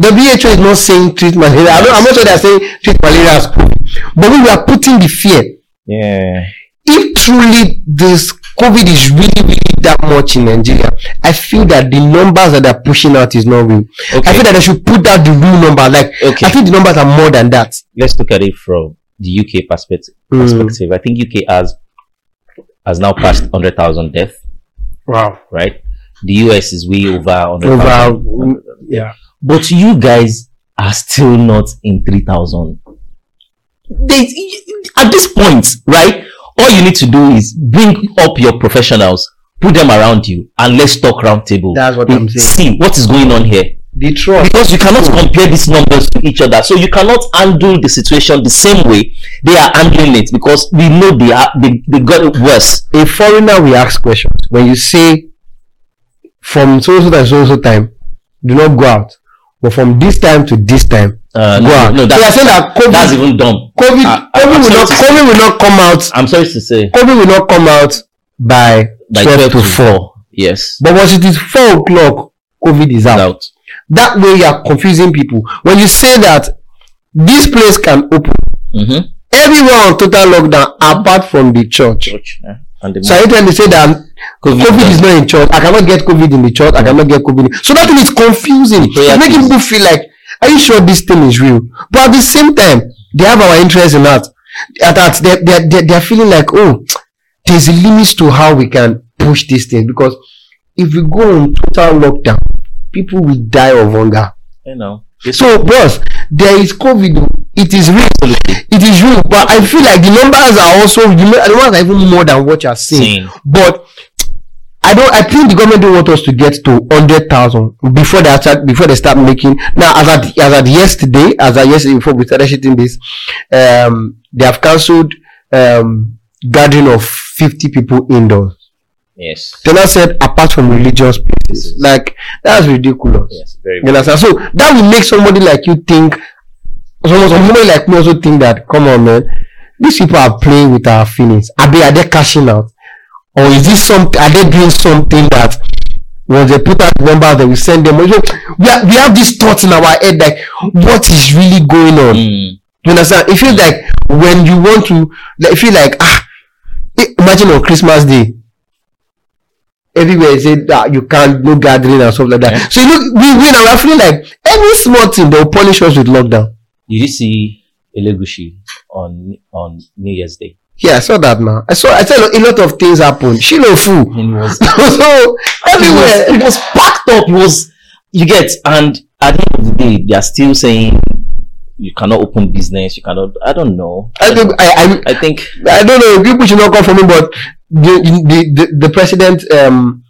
The WHO is not saying treat malaria. I don't, I'm not sure they are saying treat malaria as COVID. But we are putting the fear. Yeah. If truly this COVID is really, really that much in Nigeria, I feel that the numbers that they're pushing out is not real. I feel that they should put out the real number. Like, Okay. I think the numbers are more than that. Let's look at it from the UK perspective. Mm. Perspective. I think UK has has now passed hundred thousand deaths. Wow. Right. The US is way over hundred Over, mm, yeah. But you guys are still not in 3,000. At this point, right? All you need to do is bring up your professionals, put them around you, and let's talk round table. That's what I'm saying. See what is going on here. The trust. Because you cannot compare these numbers to each other. So you cannot handle the situation the same way they are handling it because we know they are they, they got it worse. a foreigner will ask questions when you say from so so time so so time do not go out but from this time to this time Uh, no, no, so that's, saying that covid that's even dumb. covid I- covid will not covid will not come out I'm sorry to say. covid will not come out by, By 12, to 4 Yes. but once it is 4 o'clock covid is out Out. that way you are confusing people when you say that this place can open Mm-hmm. everyone on total lockdown apart from the church church. Yeah. And the so are you trying to say that COVID, COVID is not in church. I cannot get COVID in the church. I cannot get COVID. In... So that thing is confusing. Prayer It's making people feel like, are you sure this thing is real? But at the same time, they have our interest in that. At that, they they they they're feeling like, oh, there's a limit to how we can push this thing because if we go on total lockdown, people will die of hunger. you know. So, boss, there is COVID. It is real. It is real. But I feel like the numbers are also, you the numbers are even more than what you're saying. Same. But I don't. I think the government don't want us to get to hundred thousand before they start before they start making. Now, as at as at yesterday, as at yesterday before we started shooting this, um, they have cancelled um gathering of fifty people indoors. Yes. They now said apart from religious places. Like that's ridiculous. Yes. Very. You understand? So that will make somebody like you think, someone, somebody like me also think that, come on, man, these people are playing with our feelings. Are they, are they cashing out? Or is this something, are they doing something that when they put out the numbers, they will send them? So we, are, we have these thoughts in our head, like, what is really going on? Mm. You understand? It feels like when you want to, like, feel like, ah, eh, imagine on Christmas Day, everywhere say that you can't no gathering and stuff like that. Yeah. So you look, we we now are feeling like any small thing they'll punish us with lockdown. Did you see Elegushi on on New Year's Day? Yeah, I saw that now. I saw I saw a lot of things happen. She no fool. And it was so it was, everywhere. it was packed up. It was you get and at the end of the day they are still saying you cannot open business. You cannot. I don't know. I think I, I think I I don't know. People should not come for me, but the the the, the president um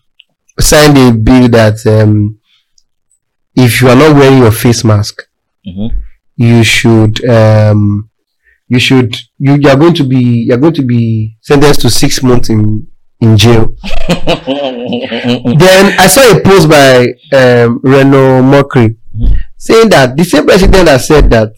signed a bill that um if you are not wearing your face mask, mhm. You should um you should you, you are going to be you are going to be sentenced to six months in in jail. then I saw a post by um, Reno Omokri saying that the same president that said that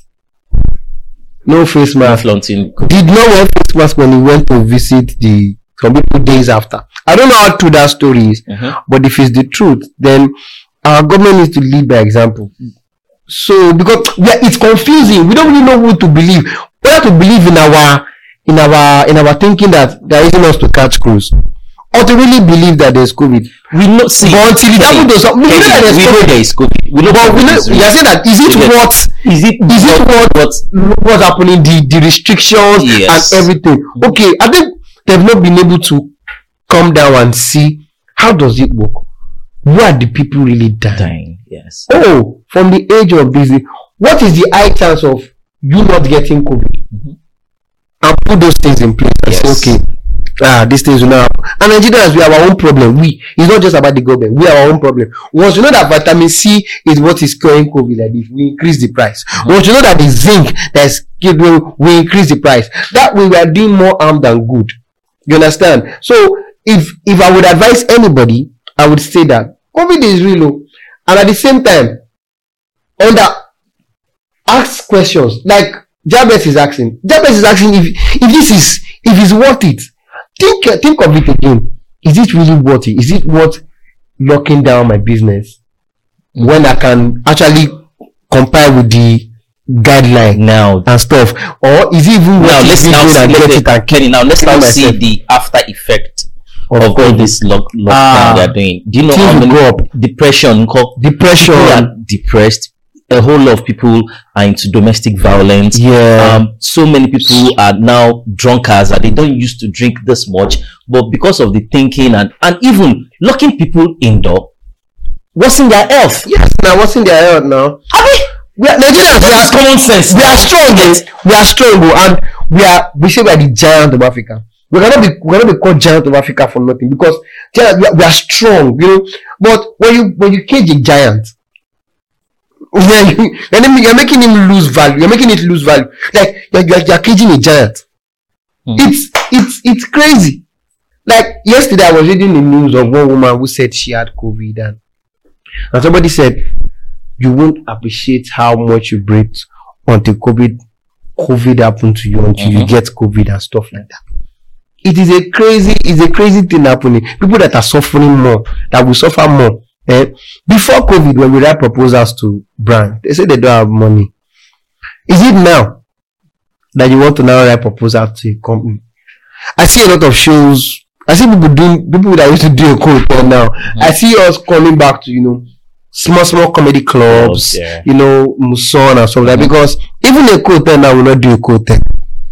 no face mask Flaunting. did not wear face mask when he went to visit the some people days after. I don't know how true that story is, Mhm. but if it's the truth, then our government needs to lead by example. So because yeah, it's confusing, we don't really know who to believe. Whether to believe in our in our in our thinking that they're using us to catch crews, or to really believe that there's COVID. We know. See, But until Kenny, happens to some, we know that there's we know COVID. there is COVID. We know But we know we are saying that is it Yes. what Is it? is it what what? what's happening the the restrictions Yes. and everything okay i think they've not been able to come down and see how does it work where are the people really dying Dying. Yes. oh from the age of this what is the high chance of you not getting covid? Mhm. and put those things in place. And Yes. say okay ah these things will not happen. And nigerians we have our own problem. We it's not just about the government. We have our own problem. Once you know that vitamin c is what is curing covid like this we increase the price. Once you know that the zinc that is giving we increase the price. That way we are doing more harm than good. You understand? So if if i would advise anybody i would say that covid is real o and at the same time under ask questions like jabez is asking jabez is asking if if this is if it's worth it think think of it again is it really worth it is it worth locking down my business when i can actually comply with the guideline Now, and stuff or is it even now worth let's it now see, let's, get it and Kenny. Now let's now see the after effect Of of all this lock, lockdown Ah. they are doing. Do you know how many go up. depression? depression People are depressed. A whole lot of people are into domestic violence. yeah Um, so many people are now drunkards and they don't used to drink this much, but because of the thinking and and even locking people indoor, worsen their health. yes now what's in their health now we We are nigerians we are common sense. we are strong Yes. we are strong and we are we say we are the giant of africa we cannot be we cannot be called giant of africa for nothing because we, are, we are strong you know but when you when you cage a giant yeah, you, you're, making- you're making him lose value you're making it lose value like you're, you're, you're caging a giant Hmm. it's it's it's crazy like yesterday i was reading the news of one woman who said she had covid and and somebody said you won't appreciate how much you breathe until COVID COVID happened to you until you Mhm. get COVID and stuff like that. It is a crazy, it's a crazy thing happening. People that are suffering more, that will suffer more. Eh? Before COVID, when we write proposals to brand, they say they don't have money. Is it now that you want to now write proposal to a company? I see a lot of shows. I see people doing people that used to do a cold call now. I see us coming back to you know small small comedy clubs, yeah. you know, Muson and stuff like that. Because even a cold now will not do a cold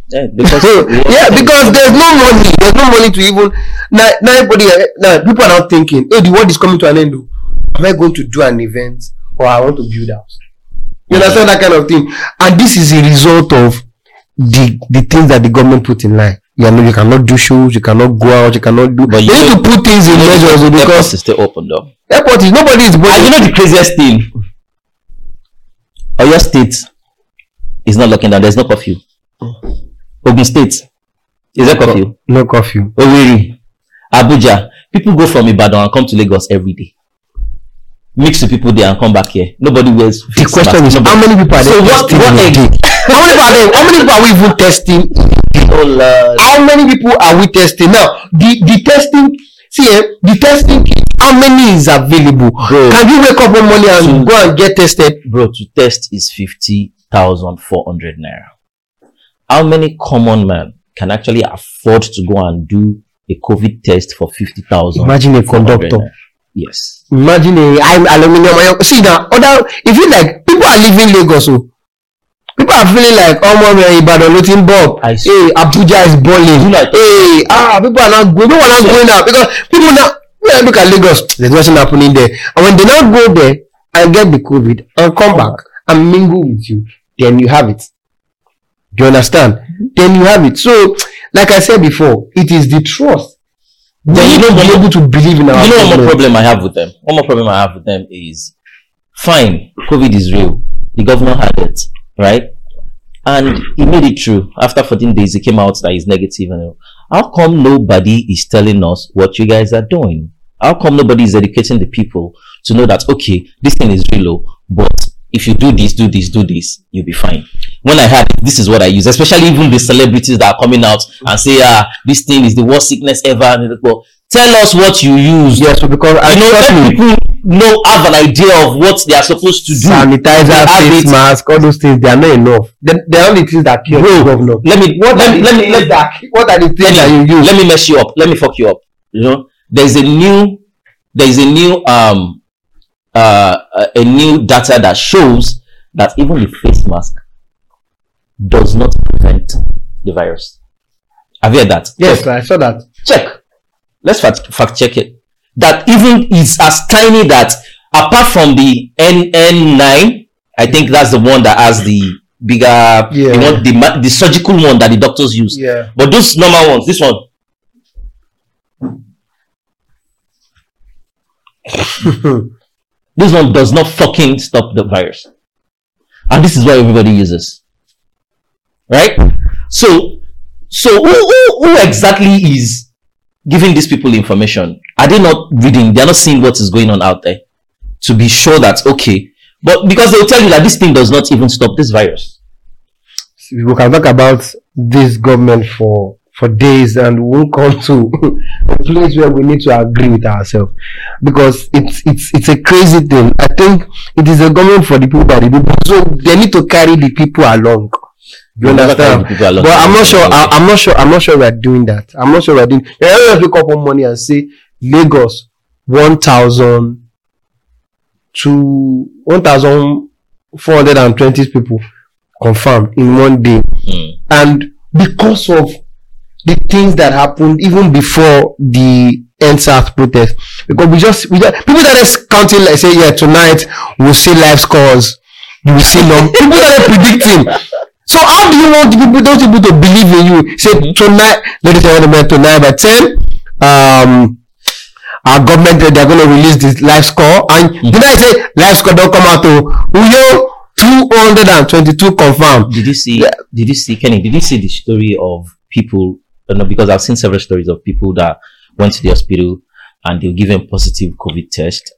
Yeah, because yeah, because there's no money. There's no money to even now. Now everybody, eh, now people are now thinking, "Hey, the world is coming to an end. Am I going to do an event or I want to build a house?" You understand that kind of thing, and this is a result of the the things that the government put in line. You know, you cannot do shows, you cannot go out, you cannot do. But you need to put things in measures airport because is still open though. airport is nobody is And going. you know the craziest thing? Oyo State is not locking down. There's no curfew. Ogun State is there curfew? no curfew. Owerri, Abuja. People go from Ibadan and come to Lagos every day. Mix the people there and come back here. Nobody wears. The question is, how many people are there? So what- what in a egg? day? How many people are there? How many people are we even testing? Oh Lord. how many people are we testing now the the testing see eh the testing how many is available Bro. can you wake up one morning and Two. go and get tested bro to test is 50,400 naira. How many common men can actually afford to go and do a COVID test for 50,000? imagine a conductor Yes. Imagine a high aluminium iron see now other if you like people are leaving lagos o people are feeling like ọmọ mi ibadan ló ti ń bọ̀ hey abuja is balling hey ah people are not going people are not going out because people now when i look at lagos there's nothing happening there. And when they now go there and get the covid and come back and mingle with you. Then you have it. Do you understand? Then you have it. So like i said before it is the trust you to be able to believe in our you know one more problem I have with them? One more problem I have with them is, fine, COVID is real. The governor had it, right? and he made it true. After 14 days, he came out that he's negative. And how come nobody is telling us what you guys are doing? How come nobody is educating the people to know that okay, this thing is real low, but if you do this, do this, do this, you'll be fine. When I had it, this is what I use, especially even the celebrities that are coming out and say, ah, this thing is the worst sickness ever. And well, tell us what you use. Yes, because I you know, people know have an idea of what they are supposed to do. sanitizer, face it. mask, all those things, they are not enough. They, they are only things that cure the governor. Let me What let me let me let, that what are the things that you use? let me mess you up. Let me fuck you up. You know, there's a new there's a new um uh a new data that shows that even the face mask does not prevent the virus. Have you heard that? yes, I saw that. check. Let's fact, fact check it. That even is as tiny that apart from the N N9, I think that's the one that has the bigger, Yeah. you know, the the surgical one that the doctors use. Yeah. But those normal ones, this one, this one does not fucking stop the virus. And this is what everybody uses. Right? So, so who, who, who exactly is giving these people information? Are they not reading? They're not seeing what is going on out there to be sure that, okay. But because they'll tell you that this thing does not even stop this virus. we can talk about this government for for days and we won't come to a place where we need to agree with ourselves because it's it's it's a crazy thing. I think it is a government for the people the people, so they need to carry the people along. You They'll never carry understand? the people along. But I'm not sure. I, I'm not sure. I'm not sure we're doing that. I'm not sure we're doing. Just wake up one morning and say Lagos one thousand to one thousand four hundred and twenty people confirmed in one day Mm. and because of the things that happened even before the EndSARS protest, because we just we just people started counting like say yeah tonight we'll see live scores, you will see number. people that are predicting. So how do you want people those people to believe in you? Say tonight, ladies and gentlemen, tonight by ten, um, our government they're going to release this life score and did I say life score don't come out to Uyo two hundred and twenty-two confirmed. Did you see? Yeah. Did you see Kenny? Did you see the story of people? I don't know because I've seen several stories of people that went to the hospital and they were given positive COVID test.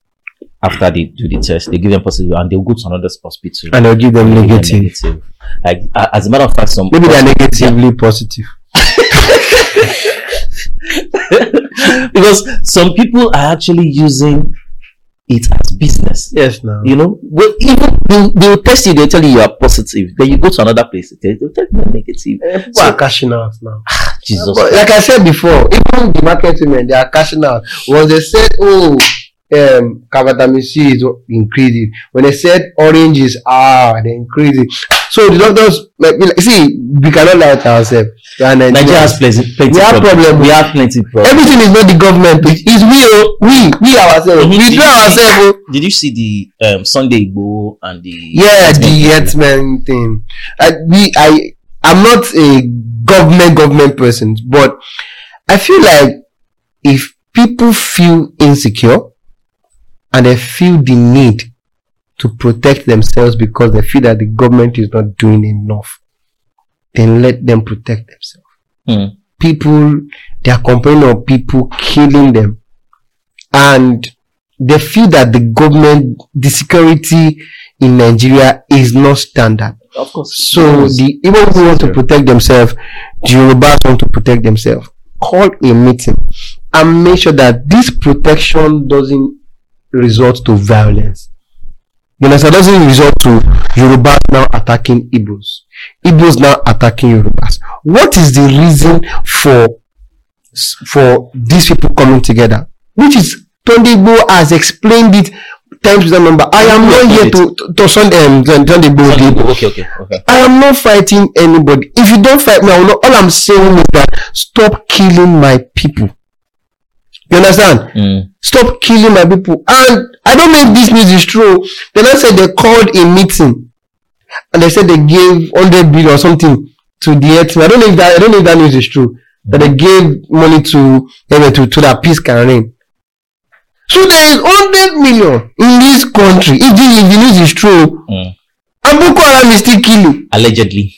After they do the test, they give them positive and they'll go to another hospital. and they'll give them them negative. Like as a matter of fact, some Maybe they're negatively positive. because some people are actually using it as business. Yes, now. You know, well, even they'll, they'll test you, they'll tell you you are positive. Then you go to another place, they'll tell you negative. Eh, people are cashing out now. Ah, Jesus. But like I said before, even the market women, they are cashing out. Once they said, oh, um, vitamin C is increasing. When they said oranges, ah, they increasing. So the doctors, like, see, we cannot lie to ourselves. Are Nigeria has plenty, plenty We have problems. problems. We have plenty problems. Everything is not the government. It is we, oh, we, we ourselves. Mhm. We do ourselves. oh. Did you see the um, Sunday Igboho and the yeah the Yetman thing I, we i i'm not a government government person but i feel like if people feel insecure and they feel the need to protect themselves because they feel that the government is not doing enough then let them protect themselves Hmm. people they are complaining of people killing them and they feel that the government the security in nigeria is not standard Of course. so the Igbo who want to protect themselves, the Yorubas want to protect themselves. Call a meeting and make sure that this protection doesn't result to violence. You understand? Doesn't resort to Yorubas now attacking Igbos. Igbos now attacking Yorubas. What is the reason for for these people coming together? Which is Tunde Igbo has explained it times with that number. I am not here to to, to Sunday um, Tunde Igbo. Okay, okay, okay. I am not fighting anybody. If you don't fight me, I will not. All I'm saying is that stop killing my people. You understand? Mm. Stop killing my people. And I don't know if this news is true. Then I said they called a meeting and they said they gave 100 billion or something to the herdsmen. I don't know if that I don't know if that news is true. That they gave money to eh, to, to that peace can reign. So there is 100 million in this country. If the, if the news is true, Mm. and Boko Haram is still killing. Allegedly.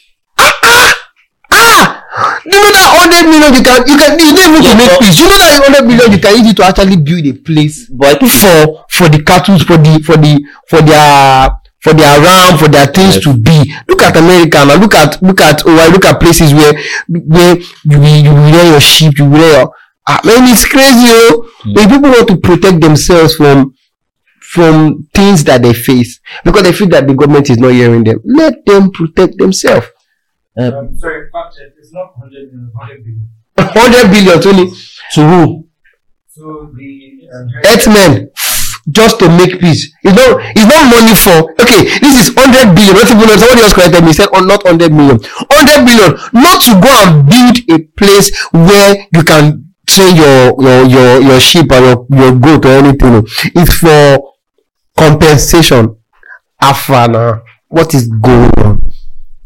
You know that hundred million you can you can you don't even to Yeah, make peace. You know that hundred million you can use it to actually build a place But for for the cattle for the for the for their for their ram for their things Yes. to be look at america now look at look at oh I look at places where where you will you will rear your sheep you will rear your ah man it's crazy oh Hmm. if people want to protect themselves from from things that they face because they feel that the government is not hearing them let them protect themselves uh, Um, sorry, fact check. It's not 100 million, 100 billion. billion tony to who? So the um, herdsmen just to make peace it's not it's not money for okay this is hundred billion not even somebody else corrected me said oh, not 100 million. 100 billion. not to go and build a place where you can train your your your your sheep or your your goat or anything it's for compensation afana what is going on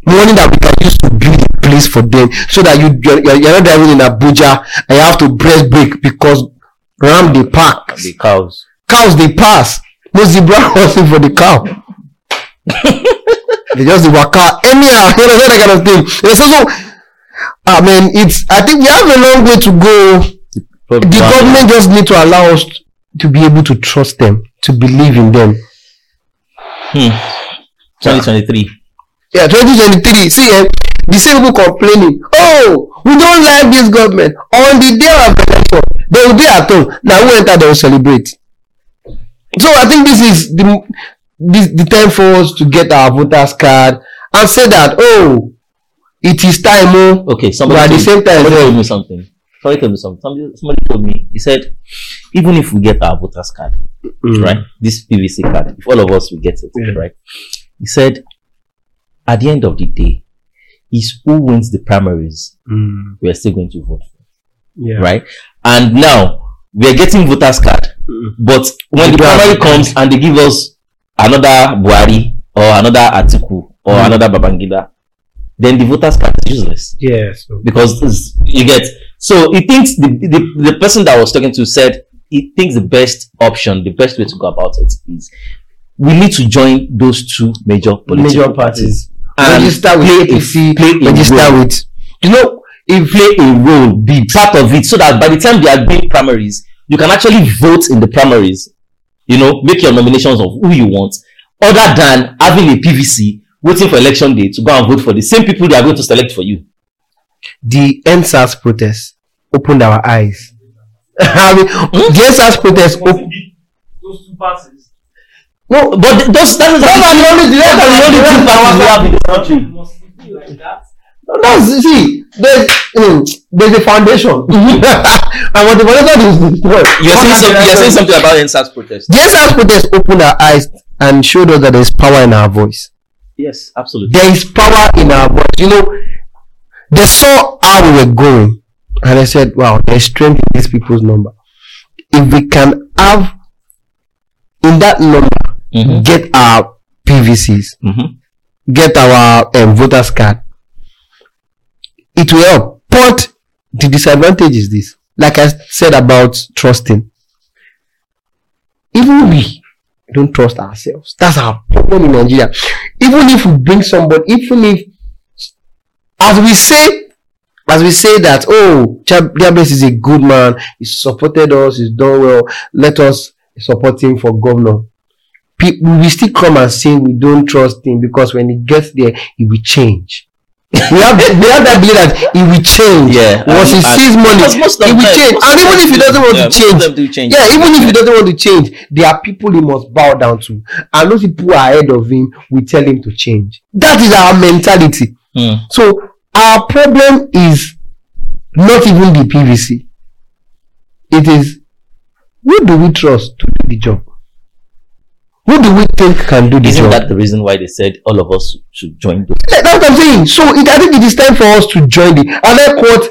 money that we can use to build a place for them. So that you you're, you're not driving in abuja and you have to breast brake because ram dey park The cows. cows dey pass. No zebra crossing for the cow. They just dey waka anyhow. You know that kind of thing. You know, so so i mean it's i think we have a long way to go. The government just need to allow us to be able to trust them to believe in them. Hmm. 2023. Yeah 2023 see eh the same people complaining oh we don't like this government on the day of election they will dey at home na who enter they will celebrate so i think this is the this the time for us to get our voters card and say that oh it is time oh Okay, somebody, But at the same time, somebody told me something. Somebody told me something. Somebody, somebody told me. He said, even if we get our voters card, Mm. right, this PVC card, if all of us will get it, Yeah. right, he said, at the end of the day, is who wins the primaries Mm. we are still going to vote for, yeah right? And now we are getting voters card, Mm. but when We the primary comes and they give us another Buhari or another Atiku or Mm. another Babangida, then the voters card is useless yes because you get so he thinks the, the the person that I was talking to said he thinks the best option the best way to go about it is we need to join those two major political major parties and register with play a- apc play a register role. with you know if play a role be part of it so that by the time they are doing primaries you can actually vote in the primaries you know make your nominations of who you want other than having a pvc waiting for election day to go and vote for the same people they are going to select for you the EndSARS protest opened our eyes. I mean, hmm? the EndSARS protest Must op- those two passes? No but those that is Those are the only- those are the only two powers we have in this country Must it be like that? that's see there's um, there's a foundation and what the foundation is destroyed. you're saying, some, you're saying something about the EndSARS protest The EndSARS protest opened our eyes and showed us that there's power in our voice. yes absolutely There is power in our voice. You know, they saw how we were going and they said, wow, there's strength in these people's number. If we can have in that number Mhm. get our PVCs, Mhm. get our um, voters card, it will help. But the disadvantage is this, like I said about trusting. Even we don't trust ourselves. That's our problem in Nigeria. Even if we bring somebody, even if, as we say, as we say that, oh, Jabez is a good man, he supported us, he's done well, let us support him for governor people we still come and say we don't trust him because when he gets there he will change we have we have that belief that he will change Yeah, once he sees money because most of he will change and even if he doesn't want Yeah, to change change. yeah even if he doesn't want to change there are people he must bow down to and those people ahead of him will tell him to change that is our mentality Hmm. so our problem is not even the PVC. It is who do we trust to do the job? Who do we think can do the isn't job? that the reason why they said all of us should join Yeah, That's what I'm saying. So it, I think it is time for us to join the. I quote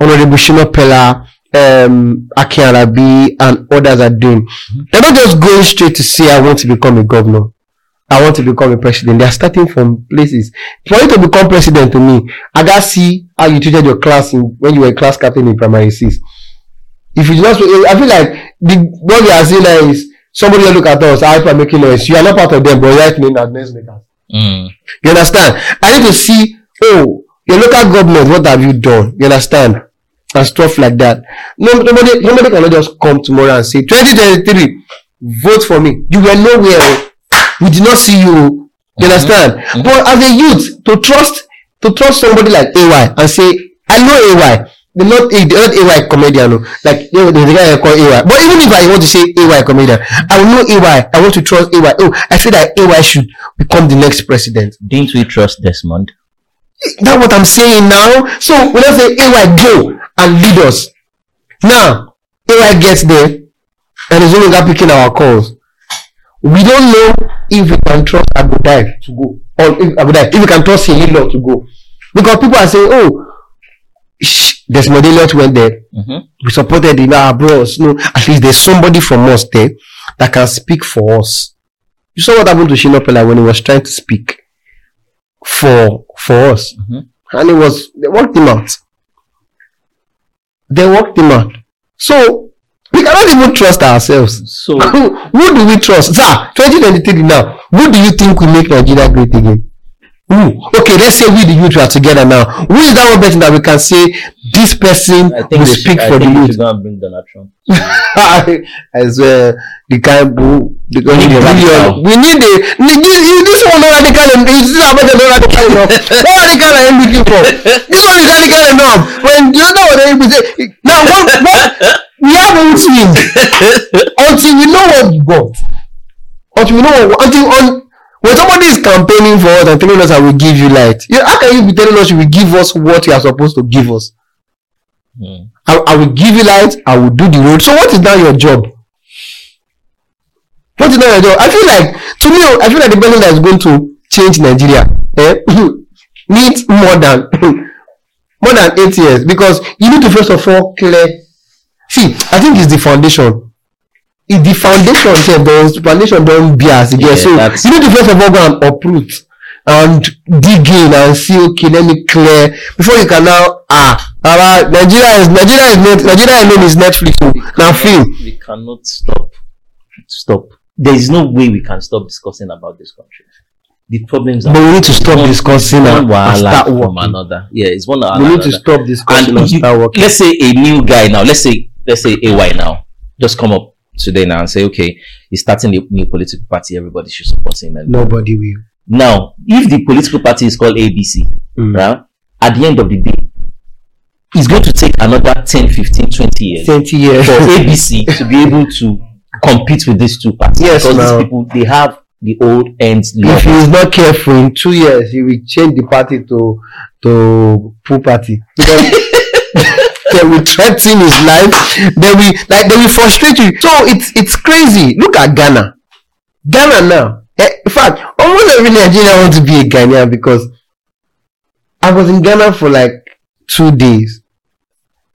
Honorable Shina Peller, um, Aki Arabi, and others are doing. They're not just going straight to say, I want to become a governor. I want to become a president. They are starting from places. For you to become president to me, I gotta see how you treated your class in, when you were class captain in primary six. If you just, I feel like the what we are saying is somebody will look at us, people are making noise. You are not part of them, but right as next makers. Mm. You understand? I need to see, oh, your local government, what have you done? You understand? And stuff like that. No, nobody, nobody cannot just come tomorrow and say, 2023, vote for me. You were nowhere. oh. We did not see you. oh. You understand? Mhm. But as a youth, to trust, to trust somebody like AY and say, I know AY. They're not, they're not AY comedian. no. Like, you know, there's a guy I call AY. But even if I want to say AY comedian, I will know AY. I want to trust AY. Oh, I feel that AY should become the next president. Didn't we trust Desmond? That's what I'm saying now. So when I say AY go and lead us, now AY gets there and is no longer picking our calls. We don't know if we can trust Agudai to go or if Agudai, if we can trust Hililo to go because people are saying, oh, Desmond Elliott went there. Mm-hmm. We supported him. Ah, bros, no, at least there's somebody from us there that can speak for us. You saw what happened to Shina Peller when he was trying to speak for for us Mhm. and it was they worked him out. They worked him out. So we cannot even trust ourselves. So who, who do we trust? Sir, 2023 now. Who do you think will make Nigeria great again? Who? Okay, let's say we the youth are together now. Who is that one person that we can say this person will speak should, I for the think we youth? go and bring Donald Trump. I swear, the kind boo, the a billion. radical. We need the, the this, this one not radical and this is about not radical enough. What radical are you looking for? This one is radical enough. When you know what they say, now what, what we have swing until we know what we got. Until we know what, until on when somebody is campaigning for us and telling us I will give you light, you, how can you be telling us you will give us what you are supposed to give us? Hmm. I, I will give you light, I will do the road. So what is now your job? What is now your job? I feel like to me, I feel like the person that is going to change Nigeria eh, needs more than more than eight years because you need to first of all clear. See, I think it's the foundation. If the foundation sef don foundation don be as e get so you need to first of all go and uproot and dig in and see okay let me clear before you can now ah baba nigeria is nigeria is net nigeria alone is netflix o na film We cannot stop. Stop. There is no way we can stop discussing about this country. The problems but we need to stop one- discussing one and, start from another. Yeah, it's one we need to stop discussing and, and you, start working let's say a new guy now let's say let's say ay now just come up today now and say okay he's starting a new political party everybody should support him. And nobody will. now if the political party is called abc Mm. right at the end of the day it's going to take another 10 15 20 years twenty years. for abc to be able to compete with these two parties. Yes, because now. these people they have the old ends. If he is not careful in two years he will change the party to to poo party. Because they will threaten his life. They will like they will frustrate you. So it's it's crazy. Look at ghana. Ghana now. Eh, in fact almost every nigerian want to be a ghanaian because i was in ghana for like two days.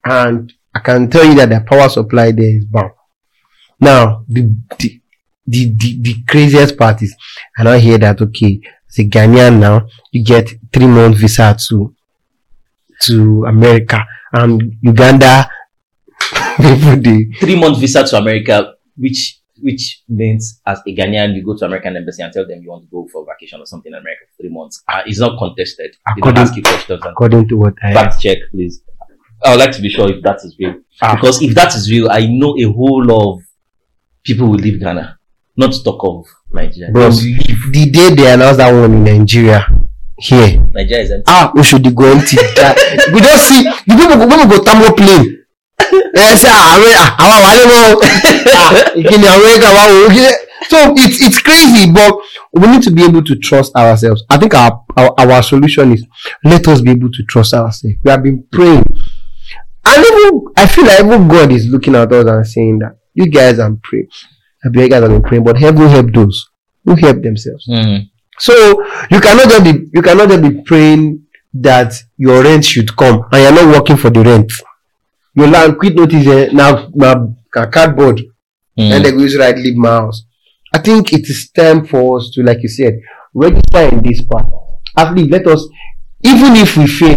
And i can tell you that the power supply there is bad now the the the, the, the craziest part is I now hear that okay, as a Ghanaian now, you get three month visa to to America and Uganda people three month visa to america which which means as a Ghanaian, you go to American embassy and tell them you want to go for vacation or something in America for three months. Uh, it's not contested. According- ask you questions. According to what I fact check, please. I would like to be sure if that is real. Ah. Because if that is real, I know a whole lot of people will leave Ghana. Not to talk of Nigeria. bros the day they announced that one in Nigeria here. Nigeria is empty. ah we should go empty we don see the people go people go tamo plane. Ẹ ṣe àwọn àwálé mọ ìkíni America wà wò ó so it's it's crazy but we need to be able to trust ourselves. I think our our, our solution is let us be able to trust ourselves. We have been praying. And even I feel like even God is looking at us and saying that you guys are praying. You guys have been praying but heaven help those who help themselves. Mm. So you cannot just be you cannot just be praying that your rent should come and you're not working for the rent. Your land quit notice eh, now now cardboard Mm. and they use right leave my house. I think it is time for us to, like you said, register in this part. At least let us, even if we fail,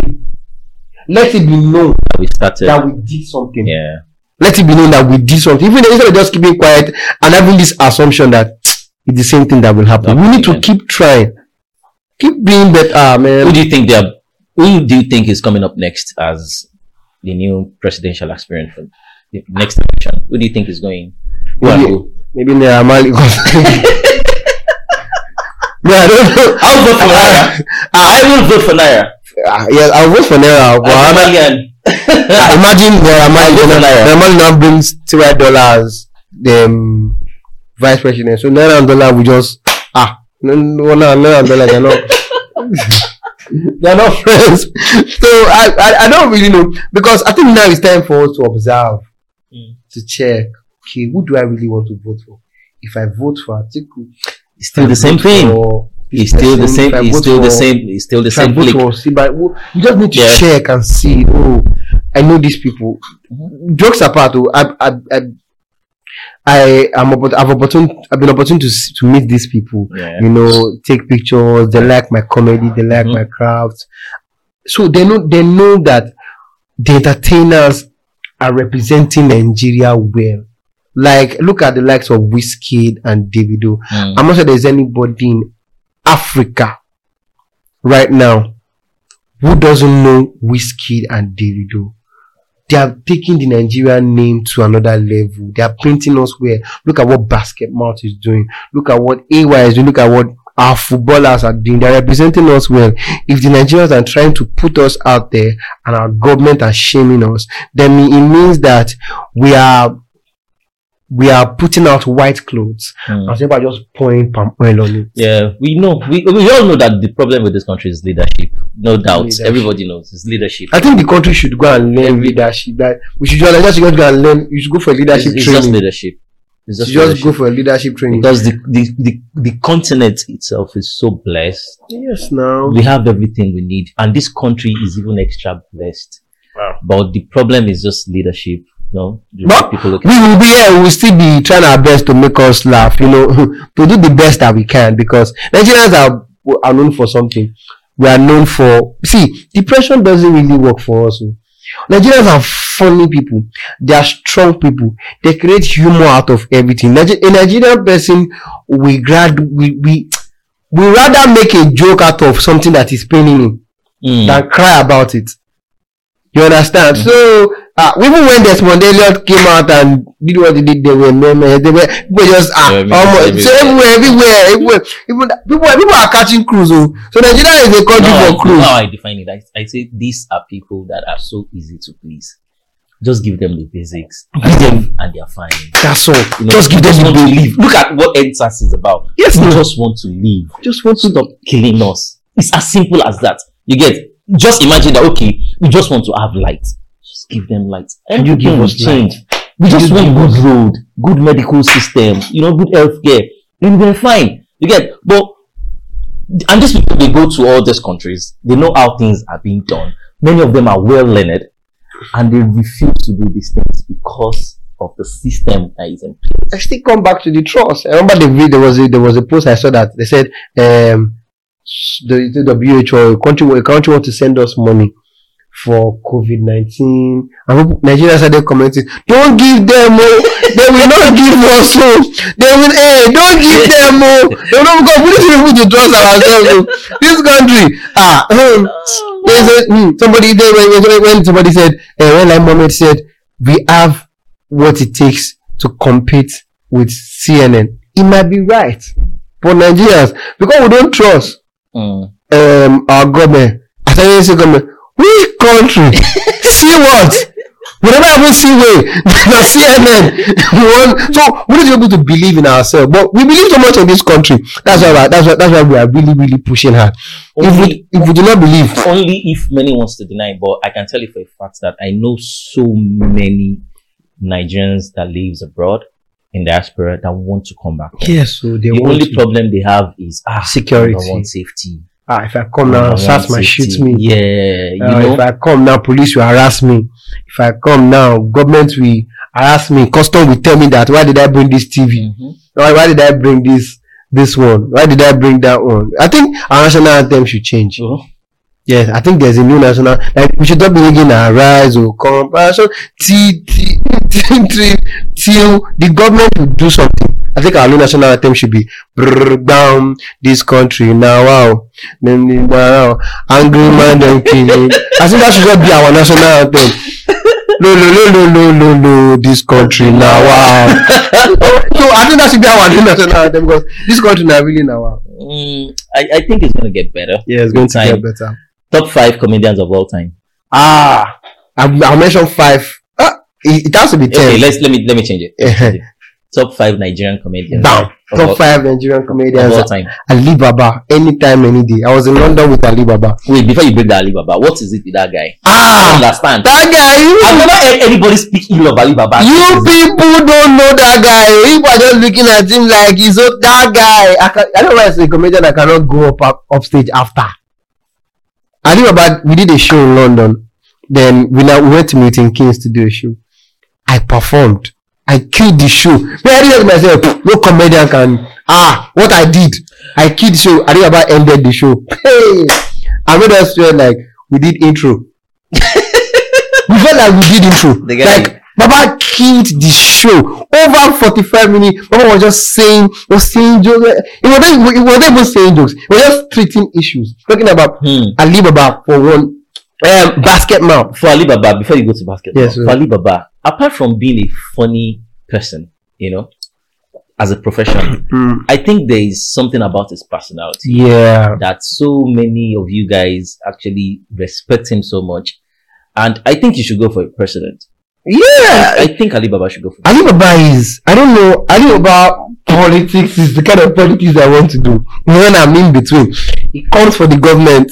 let it be known that we started. that we did something. yeah. Let it be known that we did something. Even instead of just keeping quiet and having this assumption that it's the same thing that will happen. We need to keep trying. Keep being better, ah, man. Who do you think they are Who do you think is coming up next as the new presidential aspirant for the next election? Who do you think is going? Maybe, maybe Naira no, I don't know. I'll vote for Naira. I will vote for Naira. Ah, yeah, I'll vote for Naira. But I'm Malian. Imagine Naira for Naira. Naira now brings T.Y. dollars, um, vice president. So Naira and dollar we just ah no no no Naira and dollar they're not they're not friends. So I, I I don't really know because I think now it's time for us to observe Mm. to check. Okay, who do I really want to vote for? If I vote for Atiku, It's still the same thing. It's still the same. It's still the same. It's still the same vote clique. for Siba, well, you just need to Yeah. check and see. Oh, I know these people. Jokes apart, oh, I, I, I, I am I've opportun- I've been opportune to to meet these people. Yeah. You know, take pictures. They like my comedy. They like Mhm. my craft. So they know they know that the entertainers are representing Nigeria well. Like, look at the likes of Wizkid and Davido. Mm. I'm not sure there's anybody in Africa right now who doesn't know Wizkid and Davido. They are taking the Nigerian name to another level. They are painting us where. Look at what Basket Mouth is doing. Look at what AY is doing. Look at what our footballers are doing. They are representing us well. If the Nigerians are trying to put us out there and our government are shaming us, then it means that we are we are putting out white clothes Mm. and people are just pouring palm oil on it. Yeah, we know. We, we all know that the problem with this country is leadership. No doubt. Leadership. Everybody knows it's leadership. I think the country should go and learn leadership. That we should just, just go and learn. You should go for It's, leadership it's just training. leadership. It's You just, just leadership. go for leadership training. because the, the, the, the continent itself is so blessed. yes, now. We have everything we need, and this country is even extra blessed. Wow. But the problem is just leadership. No, But we will be here. We will still be trying our best to make us laugh. You know, to do the best that we can because Nigerians are are known for something. We are known for see depression doesn't really work for us. oh. Nigerians are funny people. They are strong people. They create humor out of everything. Niger- a Nigerian person, we grad we we we rather make a joke out of something that is paining him Mm. than cry about it. You understand? So uh, even when Desmond Elliott came out and did what he did, they were memes. They were people just ah They were almost so everywhere, everywhere, everywhere. Even people, people are catching cruise. Oh. So Nigeria is a country No, for I- cruise. how I define it, I, I say these are people that are so easy to please. Just give them the basics, Give them. and they're fine. That's all. You know, just give them just the want to live. Look at what EndSARS is about. Yes, we no. just want to live. Just want to Stop killing us. It's as simple as that. You get. Just imagine that. Okay, we just want to have light. Just give them light. Can you give us change. We Can just want good road, good medical system. You know, good healthcare. Then we're fine. You get. But and these people they go to all these countries. They know how things are being done. Many of them are well learned, and they refuse to do these things because of the system that is in place. I still come back to the trust. I remember the video. There was a, there was a post I saw that they said um the, the WHO country country want to send us money for COVID nineteen. And people- Nigeria started commenting, "Don't give them, oh, they will not give us, oh, they will, hey, don't give them, oh, they will not because we need to to trust ourselves. This country, ah, um, there's a, hmm, somebody there when, when, somebody said, uh, when Lai Mohammed said, we have what it takes to compete with CNN. It might be right for Nigerians because we don't trust Mm. um, our government. I tell you, government, which country? see what? We never even see way. the CNN. We want, so we need to be able to believe in ourselves. But we believe so much in this country. That's why. That's why. That's why we are really, really pushing hard. If Only- we if we do not believe, only if many wants to deny but i can tell you for a fact that i know so many nigerians that lives abroad in diaspora that want to come back yes. So the only problem they have is ah Security. number one safety Ah, if I come now, SARS might shoot me. yeah you Uh, know if I come now, police will harass me. If I come now, government will harass me. Custom will tell me that why did I bring this TV? Mhm. Why, why did I bring this this one? Why did I bring that one? I think our national anthem should change. Yes, I think there's a new national like we should not be singing our rise or. Uh, till till till till the government will do something. I think our new national anthem should be "Brrr, down this country now. Wow, now angry man them killing. I think that should just be our national anthem. No, no, no, no, no, no, no, this country now. Wow. so I think that should be our new national anthem because this country now really now. Wow. Mm, I, I think it's going to get better. Yeah, it's going to Time. get better. Top five comedians of all time. Ah, I, I mentioned five. Ah, it, it has to be ten. Okay, let's let me let me change it. Let me change it. Top five Nigerian comedians Bam. of all, Top five Nigerian comedians. all time. Ali Baba, anytime, any day. I was in London with Ali Baba. Wait, before you break the Alibaba, what is it with that guy? I Ah, don't understand. that guy. I've never heard anybody speak ill of Alibaba. you people don't know that guy. People are just looking at him like he's a, that guy. I, can, I don't know why it's a comedian I cannot go up, up upstage after. Ali Baba, we did a show in London. Then we now we went to Milton Keynes to do a show. I performed. I killed the show. Me, I didn't myself. No comedian can. Ah, what I did. I killed the show. Ali Baba ended the show. Hey, I made us feel like we did intro. we felt like we did intro. Like Baba killed the show over 45 minutes. Baba was just saying, was saying jokes. It wasn't, it wasn't even saying jokes. It was just treating issues. Talking about Hmm. Ali Baba for one. Um, basket mouth. For Alibaba, before you go to Basketmouth, Yes, for Alibaba, apart from being a funny person, you know, as a profession, I think there is something about his personality Yeah. that so many of you guys actually respect him so much. And I think you should go for a president. Yeah. I think Alibaba should go for Ali Baba is, I don't know, Ali Baba politics is the kind of politics I want to do. When I'm in between, he comes for the government,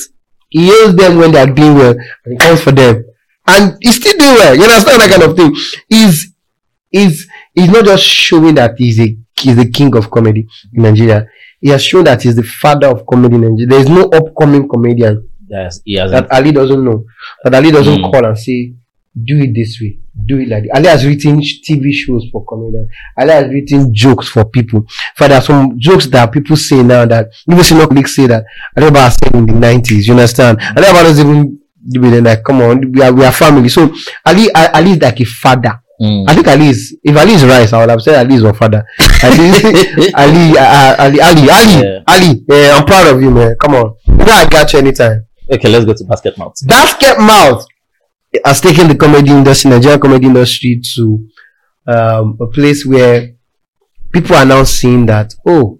he hails them when they are doing well, and he comes for them. And he's still doing well. You understand that kind of thing? He's, he's, he's not just showing that he's a, he's the king of comedy in Nigeria. He has shown that he's the father of comedy in Nigeria. There is no upcoming comedian Yes, he has that Ali doesn't know. That Ali doesn't Mm. call and say, do it this way, do it like this. Ali has written TV shows for comedians. Ali has written jokes for people. For there are some jokes that people say now that even senior colleagues say that I never have said in the nineties. You understand? I never doesn't even do it. Like, come on, we are we are family. So Ali Ali is like a father. Mm. I think Ali is if Ali is rice, I would have said Ali is your father. Ali Ali uh, Ali Ali Ali Yeah. Ali. eh, I'm proud of you, man. Come on. You know I got you anytime. Okay, let's go to basket mouth. Basket Mouth has taken the comedy industry, Nigerian comedy industry, to um, a place where people are now seeing that, oh,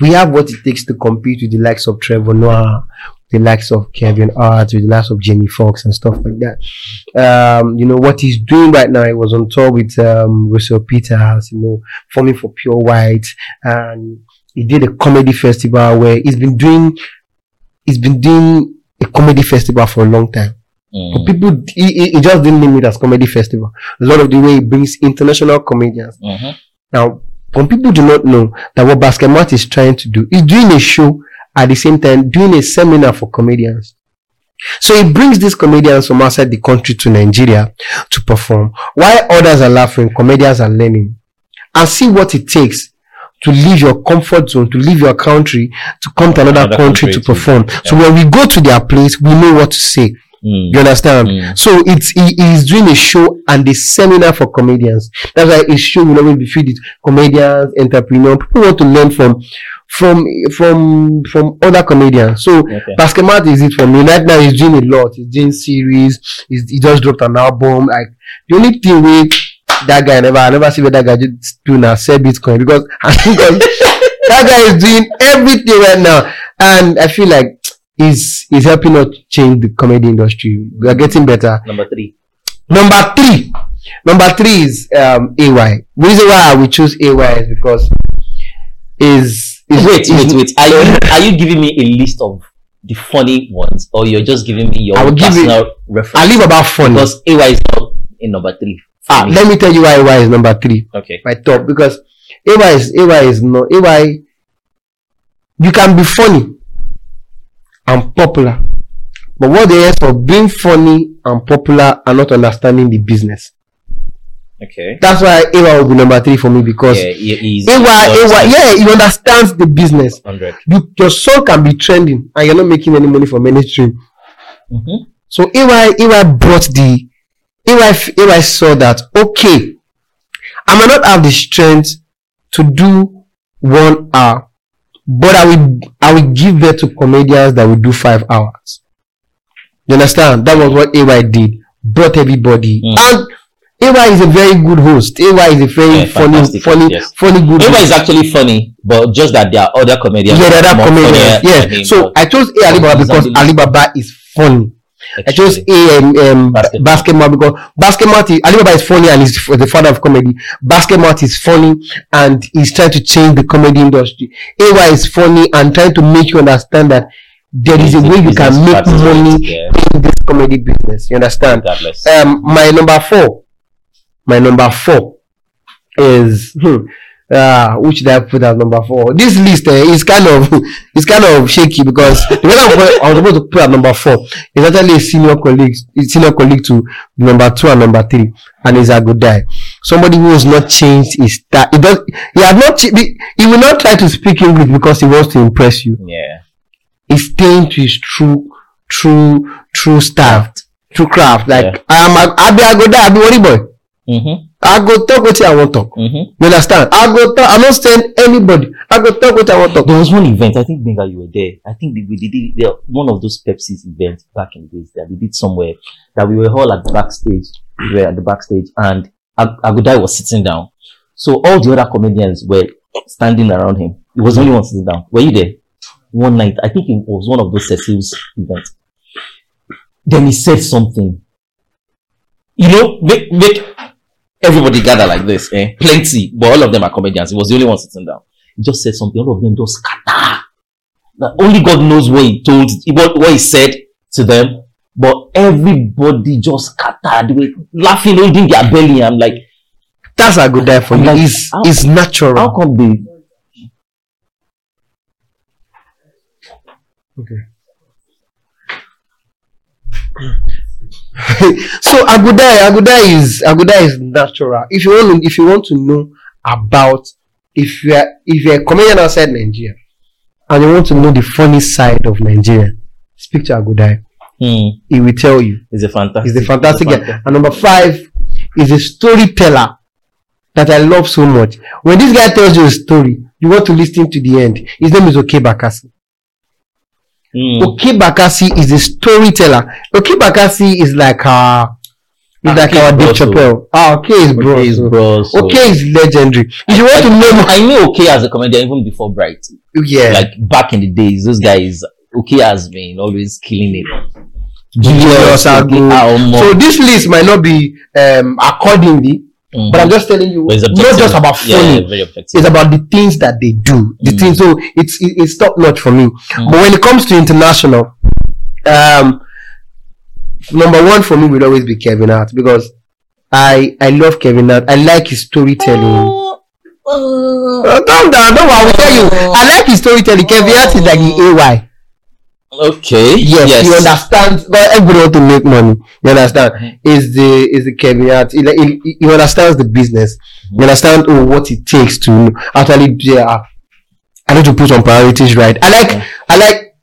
we have what it takes to compete with the likes of Trevor Noah, the likes of Kevin Hart, with the likes of Jamie Foxx and stuff like that. Um, you know, what he's doing right now, he was on tour with um, Russell Peters, you know, forming for Pure White, and he did a comedy festival where he's been doing, he's been doing a comedy festival for a long time. But Mm. people, he, he- just didn't name it as comedy festival. A lot of the way he brings international comedians. Mhm. Now, when people do not know that what Basket Mouth is trying to do, is doing a show at the same time doing a seminar for comedians. So he brings these comedians from outside the country to Nigeria to perform. While others are laughing, comedians are learning. And see what it takes to leave your comfort zone, to leave your country, to come to another, Another country, country to to- perform. So when we go to their place, we know what to say. Mm. You understand? Mm. So it's he, he's doing a show and a seminar for comedians. That's why his show will always be filled with comedians, entrepreneurs. People want to learn from from from from other comedians. So Okay. Basketmouth is it for me. Right now he's doing a lot. He's doing series. He's, he just dropped an album. Like the only thing with that guy I never I never see what that guy just do now sell Bitcoin because because that guy is doing everything right now. And I feel like he's he's helping us change the comedy industry. We are getting better. Number three. Number three. Number three is um AY. Reason why will choose AY is because is is Wait, is- wait, wait. Are you are you giving me a list of the funny ones, or you're just giving me your I will give you- personal reference? I leave about funny. because AY is not in number three. Ah, me. let me tell you why AY is number three. okay. my top because AY is AY is no AY. You can be funny and popular, but what the ends of being funny and popular and not understanding the business. Okay. That's why AY will be number three for me because Yeah, he, AY AY yeah he understands the business. Hundred. You, your song can be trending and you're not making any money from mainstream. Mm-hmm. So AY AY brought the f- AY saw that okay, I might not have the strength to do one hour, but I will I will give birth to comedians that will do five hours. You understand? That was what AY did. Brought everybody, Mm. and AY is a very good host. AY is a very Yeah, funny, funny, yes. funny good. Eva host. is actually funny, but just that there are other comedians. Yeah, that the are comedians. Yeah. So I chose A Alibaba because Alibaba is funny. I chose A um, um, Basketmouth. Basketmouth because Basketmouth is, Alibaba is funny and he's the father of comedy. Basketmouth is funny and he's trying to change the comedy industry. AY is funny and trying to make you understand that there is a way you can make money yeah. in this comedy business. You understand? Um, my number four, my number four is hmm, uh, which did I put as number four? This list uh, is kind of it's kind of shaky because the I was- supposed to put at number four is actually a senior colleague, a senior colleague to number two and number three, and is a good guy. Somebody who has not changed his style. He does. He has not. He will not try to speak English because he wants to impress you. yeah. He's staying to his true, true, true style, true craft. Like Yeah. I am. a- I be a good guy. I be worry boy. Mm-hmm. I go talk what I want talk. Mm-hmm. You understand? I go talk. I'm not saying anybody. I go talk what I want talk. There was one event, I think Benga, you were there. I think we did it, there, one of those Pepsi's events back in the days that we did somewhere that we were all at the backstage. We were at the backstage and Ag- I Go Dye was sitting down. So all the other comedians were standing around him. He was the only one sitting down. Were you there? One night, I think it was one of those Cecil's events. Then he said something. You know, make, make everybody gather like this, eh? Plenty, but all of them are comedians. He was the only one sitting down. He just said something. All of them just scatter. Now, only God knows what he told, what, what he said to them. But everybody just scattered. They were laughing, holding their belly. I'm like, That's a good guy for I'm you. like, It's how- it's how natural. come they? so I Go Dye, Agudai is I Go Dye is natural. If you want to, if you want to know about if you are if you're a comedian outside Nigeria and you want to know the funny side of Nigeria, speak to I Go Dye. Hmm, He will tell you. he's a fantastic. He's a fantastic he's a guy. And number five is a storyteller that I love so much. When this guy tells you a story, you want to listen to the end. His name is Okey Bakassi. Hmm, Okey Bakassi is a storyteller. Okey Bakassi is like our, is Ah, like our is Dave bro, Chappelle. Ah, Okey is bro. Okay, he's bro. So. Okey is legendary. If you want to know, I knew okay as a comedian even before Bright. yeah, Like back in the days, those guys, okay has been always killing it. Almo. So this list might not be um, accordingly, Mhm. but I'm just telling you, it's not just about Yeah, funny. yeah, it's about the things that they do. The Mm. things. So it's it's top notch for me. Mm. But when it comes to international, um, number one for me would always be Kevin Hart because I I love Kevin Hart. I like his storytelling. Uh, calm down, don't worry. I will tell you. I like his storytelling. Kevin Hart is like the AY. Okay. Yes, he understands. But everybody want to make money. You understand? Mm-hmm. Is the is the Kevin Hart? He, he, he understands the business. Mm-hmm. You understand oh, what it takes to actually. Yeah, I need to put some priorities right. I like. I like.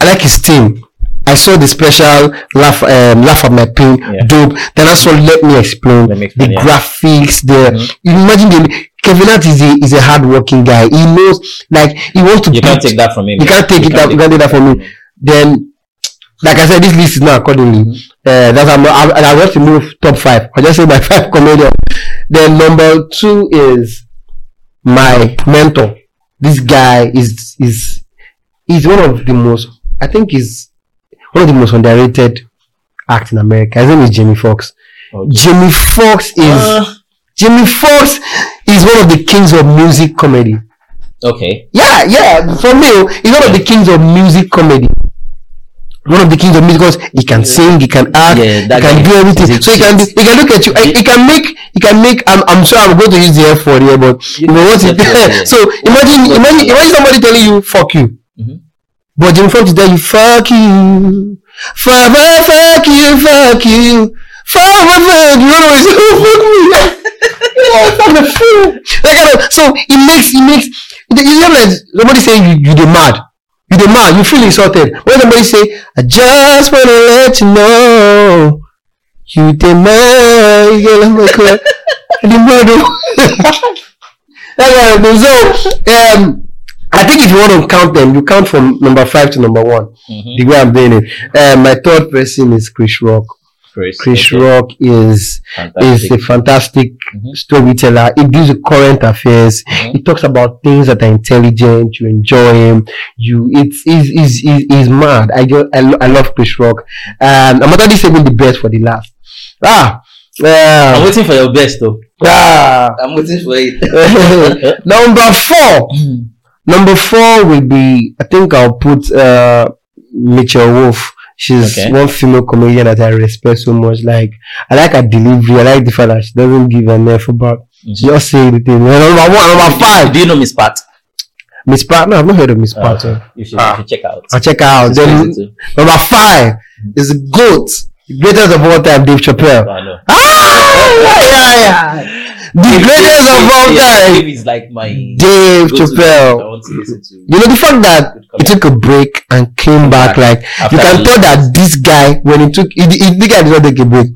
I like his team. I saw the special laugh, um, laugh at my pain, Yeah. dope. Then I saw let me explain Let Me the yeah. graphics. The Mhm. imagine the Kevin Hart is a is a hardworking guy. He knows like he wants to. You can't take that from him. You can't take it that- you can't take that from me. Then like I said, this list is not accordingly. Uh, that's I'm, I, I want to move top five. I just say my five comedian. Then number two is my mentor. This guy is is is one of the most. I think is one of the most underrated acts in America. His name is Jamie Foxx. Okay. Jamie Foxx is Uh, Jamie Foxx is one of the kings of music comedy. okay. Yeah, yeah. For me, he's one of the kings of music comedy. One of the kings of music because he can sing, he can act, Yeah, he can do everything. So he can, he can look at you. He, he can make, he can make. I'm, I'm sure I'm going to use the F word here, but you know what? It, yeah. so imagine, imagine, imagine somebody telling you "fuck you," Mhm. but Jamie Foxx is telling you "fuck you," fuck, fuck you, fuck you, fuck, fuck. You know what oh, fuck me. Yeah, fuck the fool. That kind of, so it makes, it makes. You know, like somebody saying you, you the mad. You the mad. You feel insulted. When somebody say, "I just wanna let you know." You the mad, you get like my club. The oh. That's what I. So, um, I think if you want to count them, you count from number five to number one. Mhm. The way I'm doing it. Um, my third person is Chris Rock. Chris, Chris okay. Rock is is a fantastic Mhm. storyteller. He deals with current affairs. Mhm. He talks about things that are intelligent. You enjoy him. You it's he's he's, he's, he's mad. I just I, lo- I love Chris Rock. Um, I'm actually saving the best for the last. Ah, I'm uh, waiting for your best though. ah. I'm waiting for it. Number four. Number four will be, I think I'll put uh, Michelle Wolf. She's Okay. one female comedian that I respect so much. Like, I like her delivery. I like the fact that she doesn't give an F about. She Mhm. just saying the thing. Number one, number five. Do you know Miss Pat? Miss Pat. No, I've not heard of Miss Uh, Pat. you, should, Ah. you should check out. I'll check out. Then number five is the GOAT, the greatest of all time, Dave Chappelle. I know. Ah, yeah, yeah. The greatest of all time, Dave is like my Dave Chappelle. I want to listen to. You know the fact that he took a break and came back, like you can tell that this guy when he took, he, he, the guy did not take a break.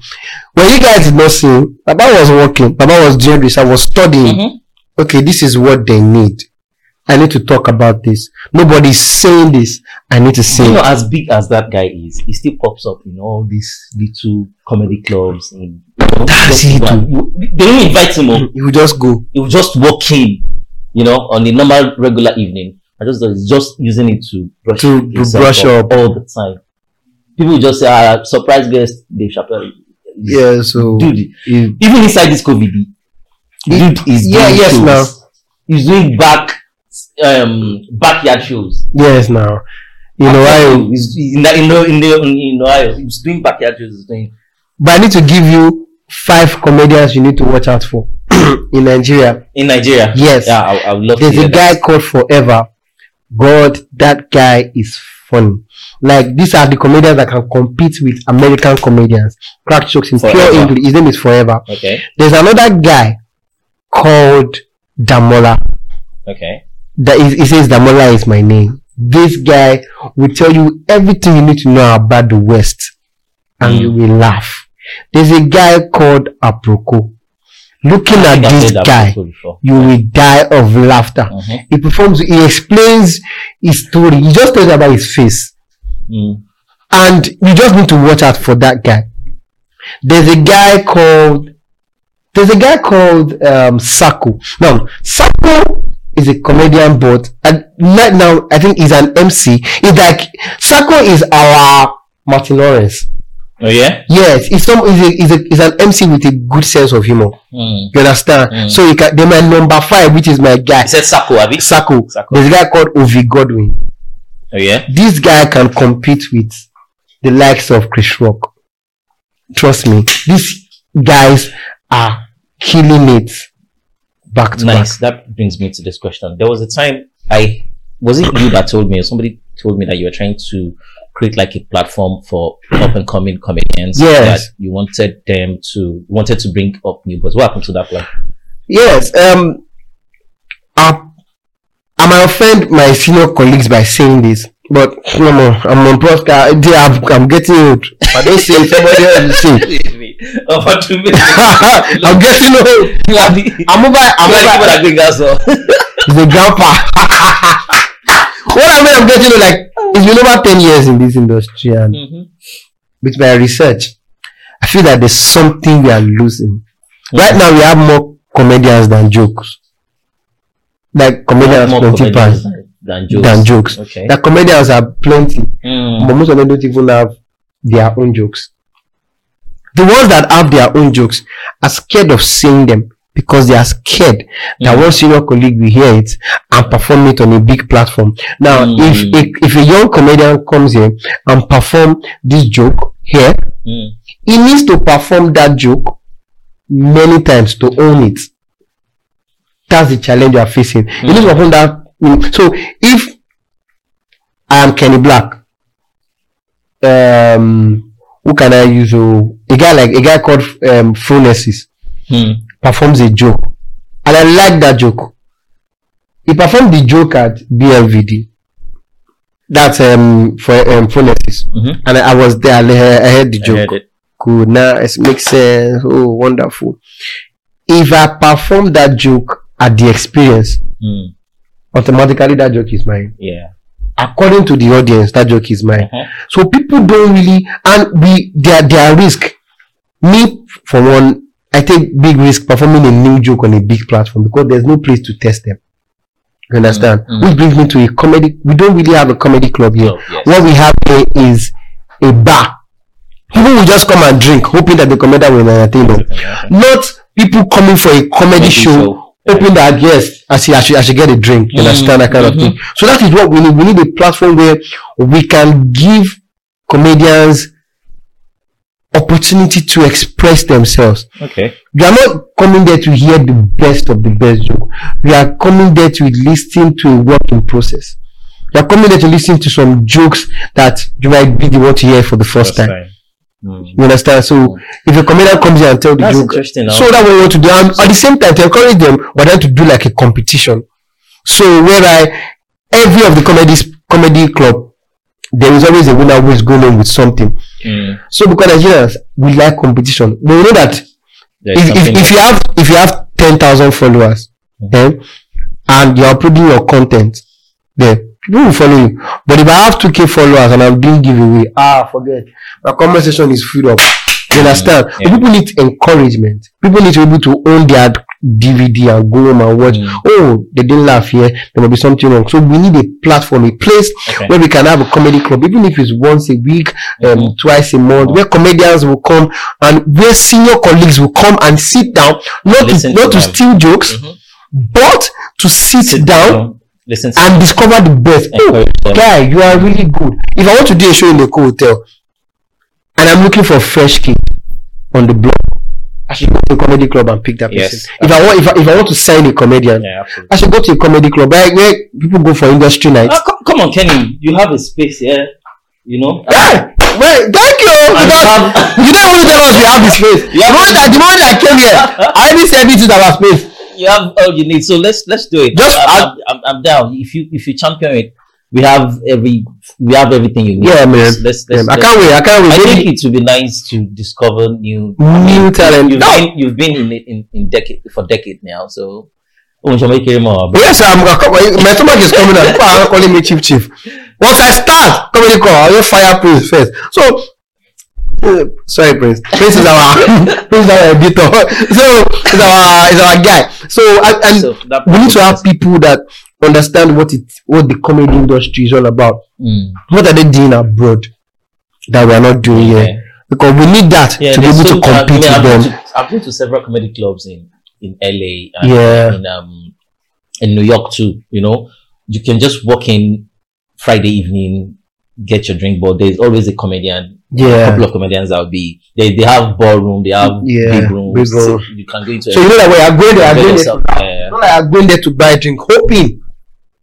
When you guys did not see, Baba was working, Baba was doing this, I was studying. Mhm. Okay, this is what they need. I need to talk about this. Nobody's saying this. I need to say. You know, it. as big as that guy is, he still pops up in all these little comedy clubs. Know, That's it. They don't invite him. oh. You will just go. He will just walk in, you know, on the normal regular evening. I just just using it to brush, To brush up. all the time. People just say, ah, surprise guest, Dave Chappelle. Yeah, so. Dude, even inside this COVID, dude is Yeah, yes, now. He's doing back, um, backyard shows. yes, now. You know, I, He's, in, the, in, the, in, the, in Ohio. He's doing backyard shows. He's doing, but I need to give you five comedians you need to watch out for in Nigeria. in Nigeria. Yes. Yeah, I, I would love There's a guy that. called Forever. God, that guy is funny. Like these are the comedians that can compete with American comedians. Crack jokes in pure English. His name is Forever. Okay. There's another guy called Damola. Okay. That is, he says Damola is my name. This guy will tell you everything you need to know about the West, and Mm. you will laugh. There's a guy called Aproko. Looking at this guy, you will die of laughter. Mhm. He performs, he explains his story. He just tells about his face. Mm. And you just need to watch out for that guy. There's a guy called, there's a guy called, um, Sako. Now, Sako is a comedian, but and right now, I think he's an MC. It's like, Sako is our Martin Lawrence. Oh yeah. Yes, he's some, he's, a, he's, a, he's an MC with a good sense of humor. Mm. You understand? Mm. So you can, then my number five, which is my guy, said Sako, have you? Sako. Sako. There's a guy called Ovi Godwin. Oh yeah. this guy can compete with the likes of Chris Rock. Trust me, these guys are killing it back to Nice. That brings me to this question. There was a time I was it you that told me or somebody told me that you were trying to create like a platform for up and coming comedians. Yes. That you wanted them to you wanted to bring up new boys. What happened to that plan? Yes, um, I, I might offend my senior colleagues by saying this, but no more. I'm on broadcast. I'm, I'm getting old. I don't say it, somebody else will Over two minutes. I'm getting old. You are the- I'm over. I'm you are the people over. that bring us up. He's a grandpa. what I mean, I'm getting old. Like it's been over ten years in this industry, and Mhm. with my research, I feel that there's something we are losing. Right now, we have more comedians than jokes. Like comedians, More plenty comedians than, than jokes. than jokes. Okay. The comedians are plenty, Mm. but most of them don't even have their own jokes. The ones that have their own jokes are scared of saying them because they are scared that Mm. one senior colleague will hear it and perform it on a big platform. Now, Mm. if, if if a young comedian comes here and perform this joke here, Mm. he needs to perform that joke many times to own it. That's the challenge you are facing. You need to perform that. mm, So if I am Kenny Blaq, um, who can I use? Oh, a guy like a guy called um, Phronesis Mm. performs a joke, and I like that joke. He performed the joke at BLVD. That's um for um Phronesis, Mhm. and I, I was there. I heard, I heard the joke heard it. good, nice, makes sense. Oh, wonderful. If I perform that joke at the experience, Mm. automatically that joke is mine. Yeah. According to the audience, that joke is mine. Uh-huh. So people don't really, and we, their, their risk. Me, for one, I take big risk performing a new joke on a big platform because there's no place to test them. You understand? Mm, mm. Which brings me to a comedy. We don't really have a comedy club here. Oh, yes. What we have here is a bar. People will just come and drink, hoping that the comedian will entertain them. Not people coming for a comedy Comedy show, show. hoping that yes, I should, I should, I should get a drink. You Mm, understand that kind of mhm. thing. So that is what we need. We need a platform where we can give comedians opportunity to express themselves. Okay. We are not coming there to hear the best of the best joke. We are coming there to listen to a work in process. We are coming there to listen to some jokes that you might be the one to hear for the first time. Mm. You understand? So if a comedian comes here and tell the That's joke, so that we want to do, and at the same time to encourage them, but then to do like a competition. So where I every of the comedies comedy club, there is always a winner who is going on with something. Mm. So because Nigerians we like competition, but we know that There's if, if, if you have if you have ten thousand followers, eh, and you're uploading your content, then people will follow you. But if I have two k followers and I'm doing giveaway, ah, forget my comment section is filled up. You understand? Yeah. People need encouragement. People need to be able to own their DVD and go home and watch. Mm. Oh, they didn't laugh here. There might be something wrong. So we need a platform, a place Okay. where we can have a comedy club, even if it's once a week, um, Mhm. twice a month, where comedians will come and where senior colleagues will come and sit down, not to, Listen not to to steal jokes, Mhm. but to sit, Sit down Listen to and discover the best. Oh, guy, you are really good. If I want to do a show in the hotel and I'm looking for fresh kid on the block, I should go to a comedy club and pick that person. If I want, if I, if I want to sign a comedian, Yeah. I should go to a comedy club where, where people go for industry nights. Ah, come, come on, Kenny. You have a space here. You know. Hey, well, thank you. Because you don't only tell us we have the space. You The moment, I, the moment I came here, I said this is our space. you have all you need. So let's let's do it. Just I'm, I'm, I'm, I'm down. If you if you champion it, we have every we have everything you need. Yeah, man. Let's, let's, I let's- can't wait. I can't wait. I think it would be nice to discover new New talent. You've No. been you've been in it in, in decade for decade now. So oh, shall make it more. Yes, I'm. My stomach is coming out. People are calling me chief chief. Once I start comedy call, I'll fire Prince first. So, sorry, Prince. Prince is our Prince is our editor. So, is our is our guy. So, and, and So we need to have people that understand what it what the comedy industry is all about. Mm, What are they doing abroad that we are not doing here? Because we need that Yeah, to be able to so- I compete mean, I've with been them. to- I've been to several comedy clubs in in LA and Yeah. in um in New York too. You know, you can just walk in Friday evening, get your drink, but there's always a comedian. Yeah, A Yeah. couple of comedians that will be they they have ballroom, they have Yeah, big rooms. big room. so you can go into So you know that way I'm going there, I'm going there. Yeah. Not like I'm going there to buy a drink, hoping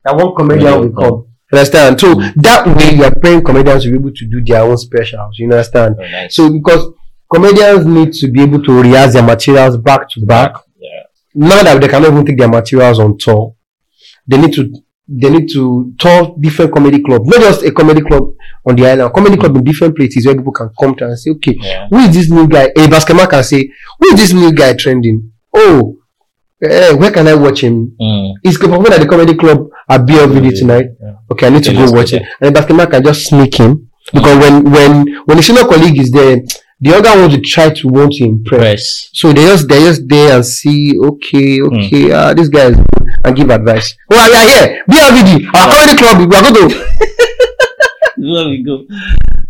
that one comedian Comedian will come. You understand? So Mm. that way you are paying comedians to be able to do their own specials. You understand? Very nice. So because comedians need to be able to rehearse their materials back to back. yeah. Now that they cannot even take their materials on tour, they need to they need to tour different comedy clubs, not just a comedy club on the island, comedy club in different places where people can come to and say, okay, Yeah. who is this new guy? A Basketmouth can say, who is this new guy trending? Oh, eh, where can I watch him? Mm. He's performing at the comedy club at BLVD tonight. Yeah. Okay, I need to go watch it. And the Basketmouth can just sneak in because when when when the senior colleague is there, the other one to try to want to impress. Press. So they just they just there and see, okay, okay, ah, this guy is good, and give advice. Oh, we are here, BLVD, our comedy club. We are going to Where we go.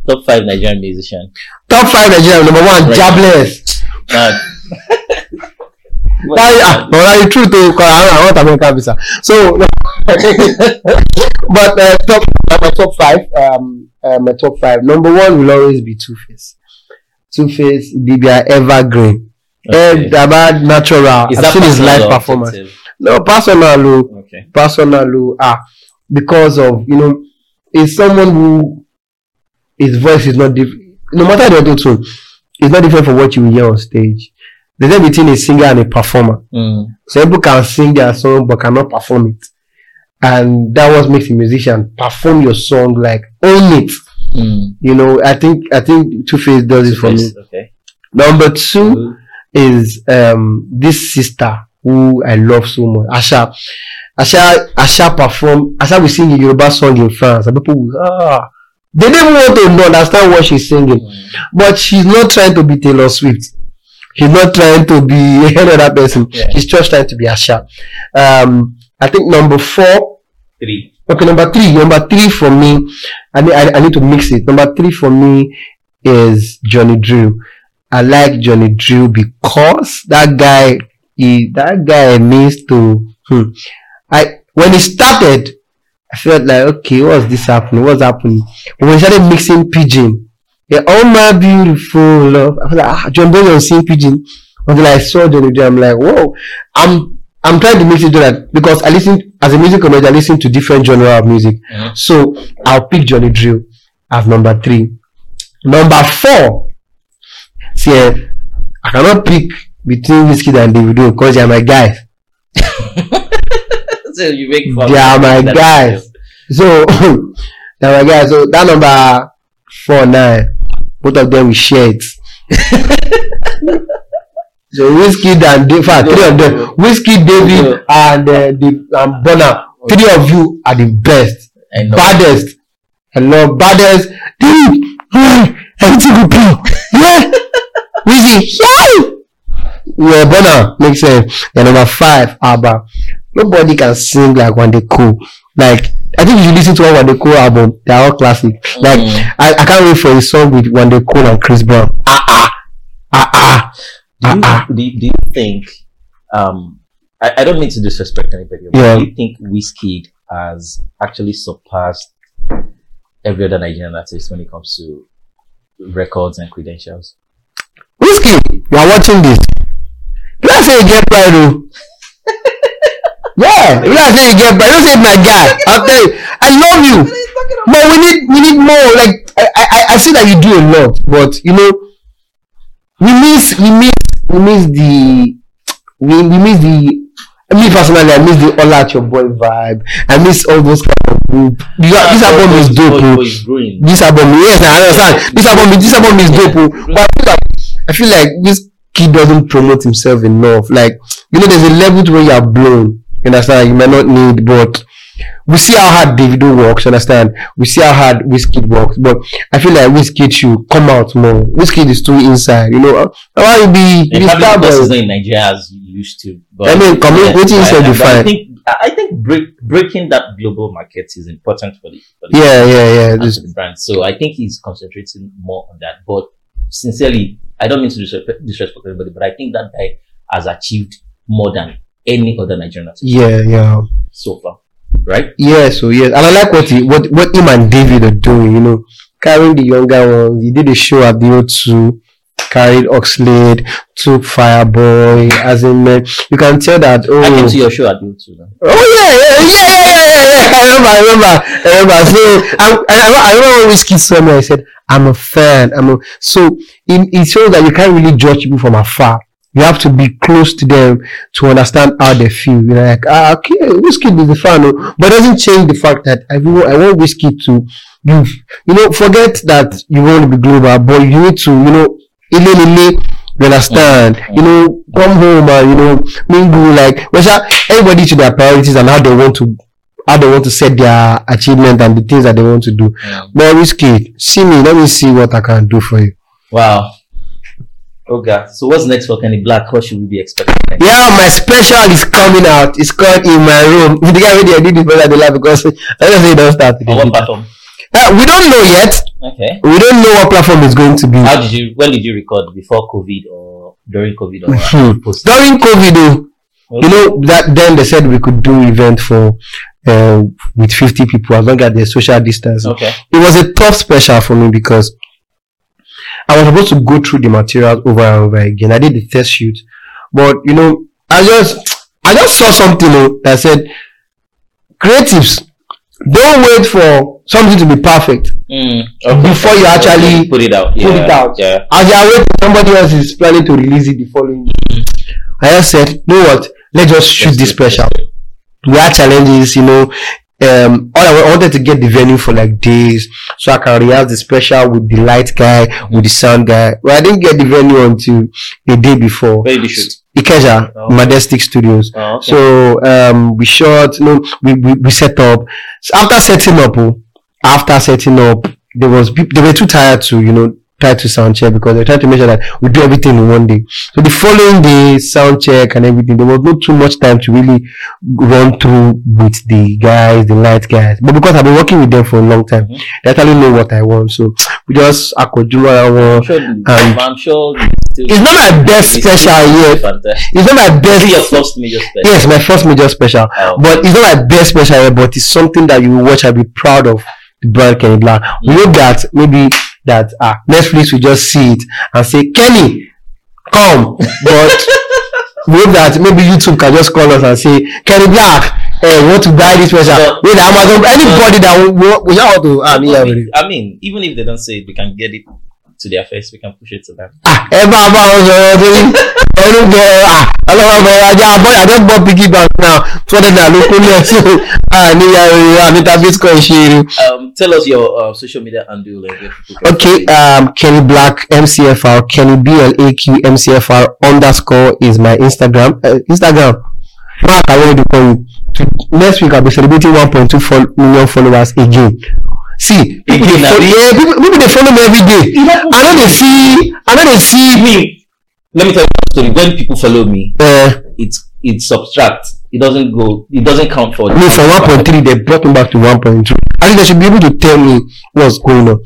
Top five Nigerian musician. top five Nigeria. Number one, Right. Jobless. Why, ah, but that's the truth, though, 'cause I, want American visa. So, but uh, top, uh, my top five, um, uh, my top five. Number one will always be Two Face. Two Face, Bibia Evergreen. Okay. Okay. About natural. Is I've that seen his live or performance. objective? No, personal, oh, Okay. personal, oh, ah, because of you know, is someone who his voice is not different. No matter the auto tune, it's not different from what you hear on stage. There's difference between a singer and a performer. Mm. Some people can sing their song but cannot perform it. And that was makes a musician perform your song like own it. Mm. You know, I think I think Two Face does it for me. Okay. Number two Good. is um this sister. who I love so much. Asa, Asa, Asa perform. Asa will sing a Yoruba song in France, and people will ah. They don't want to know, understand what she's singing, but she's not trying to be Taylor Swift. She's not trying to be any other person. Yeah. She's just trying to be Asa. Um, I think number four Three. Okay, number three. Number three for me, I need, I, I need to mix it. Number three for me is Johnny Drille. I like Johnny Drille because that guy, he, that guy needs to, hmm. I, when he started, I felt like, okay, what's this happening? What's happening? When he started mixing pidgin, yeah, oh my beautiful love. I was like, ah, John Boyne sing pidgin. Until I saw Johnny Drille, I'm like, whoa, I'm, I'm trying to mix it to that because I listen, as a music comedy, I listen to different genre of music. Mhm. So I'll pick Johnny Drill as number three. Number four. See, eh, I cannot pick between Whiskey and Davido because they are my guys. so you make fun. They are my guys. So they are my guys. So that number four, nine, both of them we share it. so Whiskey and fact, three of them, Whiskey, David, and uh, the and Bonner. Three of you are the best. I baddest. Hello, baddest. Dude, everything go blow. Yeah. Wheezy, yeah. Yeah, Bonner makes sense. Then number five, Abba. Nobody can sing like Wande Cool. Like, I think if you listen to one Wande Cool album, they're all classic. Like, Mm. I, I can't wait for a song with Wande Cool and Chris Brown. Ah ah. Ah ah. Do you, Ah, do, you- do you think um I, I don't mean to disrespect anybody, but Yeah. do you think Wizkid has actually surpassed every other Nigerian artist when it comes to records and credentials? Wizkid, you are watching this. You don't say you get pride, oh. yeah, you don't say you get pride. You don't say my guy. I'll tell you, I love you. But we need, we need more. Like I, I, I see that you do a lot, but you know, we miss, we miss, we miss the, we, we miss the. Me personally, I miss the all out your boy vibe. I miss all those kind of group. The- This album is dope. oh this album yes i understand this album this album is dope oh. but i feel like i feel like this kid doesn't promote himself enough like you know there's a level to where you are blown you understand you might not need but we see how hard Davido works, understand? We see how hard Wizkid works, but I feel like Wizkid should come out more. Wizkid is too inside, you know. Why you be, And be probably star because it's not in Nigeria as used to. But I mean, commu- what you said I, think I think break, breaking that global market is important for the, for the Yeah, yeah, yeah. Brand. So I think he's concentrating more on that. But sincerely, I don't mean to disrespect, disrespect anybody, but I think that guy has achieved more than any other Nigerian yeah, yeah. so far. Right? Yes, so yes, and I like what he, what what him and David are doing. You know, carrying the younger ones. He did a show at the O2, carried Oxlade, took Fireboy. As in, man, you can tell that. Oh, I came to your show at YouTube. Though. oh yeah, yeah, yeah, yeah, yeah. I remember, I remember, I remember. So I, I, I remember when Wizkid saw me. I said, "I'm a fan." I'm a so it, it shows that you can't really judge people from afar. You have to be close to them to understand how they feel. You're like, ah, okay, Wizkid is the fan, oh," but doesn't change the fact that I want, I want Wizkid to you. You know, forget that you want to be global, but you need to, you know, ile, you understand? You know, come home and you know mingle like, well, everybody to their priorities and how they want to. How they want to set their achievement and the things that they want to do. But Wizkid, see me, let me see what I can do for you. Wow. God. So what's next for Kenny Blaq? What should we be expecting next? Yeah, my special is coming out. It's called In My Room. The guy already did this better than because I don't say it don't start. On what platform? Uh, we don't know yet. Okay. We don't know what platform it's going to be. How did you? When did you record? Before COVID or during COVID or Hmm. post? During COVID, though, you know that then they said we could do event for uh, with 50 people as long as there's social distance. Okay. It was a tough special for me because I was supposed to go through the materials over and over again. I did the test shoot, but you know, I just I just saw something oh, that said creatives don't wait for something to be perfect Mm, before you actually put it out. put yeah, it out. Yeah. As you are waiting, somebody else is planning to release it the following day. I just said, you know what? Let's just shoot Let's this special. We had challenges, you know. Um, all I, wanted to get the venue for like days so I can rehearse the special with the light guy, with the sound guy. But I didn't get the venue until a day before. Where did you shoot? Ikeja, Oh. Majestic Studios. Oh, okay. So um, we shot, no, we, we, we set up. So after setting up, oh, after setting up, there was they were too tired to, you know, try to sound check because they tried to make sure that we do everything in one day. So the following day, sound check and everything, there was not too much time to really run through with the guys, the light guys. But because I've been working with them for a long time, Mhm. they actually know what I want. So we just akojuma I'm sure, and I'm sure it's not my best special yet. Fantastic. It's not my is your best. first major special. Yes, my first major special. Oh. But it's not my best special yet, but it's something that you will watch and be proud of the brand Kenny Blaq. We hope that maybe that ah Netflix will just see it and say, Kenny, come. But we hope that maybe YouTube can just call us and say, Kenny Black, eh, we want to buy this special. But- With Amazon, anybody that will, will, will want to ah, me, I mean, even if they don't say it, we can get it to their face. We can push it to them. ah ẹ bá bá wọn sọ̀rọ̀ torí ẹnu ah ọlọ́wọ́ bẹ̀rẹ̀ ajá abọ́ àjọ gbọ́ piggy bank now two hundred naira ló kún ní ẹ̀sìn ah níyà rẹ̀ àníta bitcoin ṣe eré. Um, tell us your uh, social media handle. Okay, um, Kenny Black MCFR, Kenny BLAQ MCFR underscore is my Instagram. Uh, Instagram. Mark, I want you. To- Next week, I'll be celebrating 1.2 fol- million followers again. See, people, dey follow, yeah, people, people they follow me every day. I know they see, I know they see me. Let me tell you a story. When people follow me, eh. Uh, it it subtracts. It doesn't go. It doesn't count for. me from 1.3, they brought me back to 1.2. I think they should be able to tell me what's going on.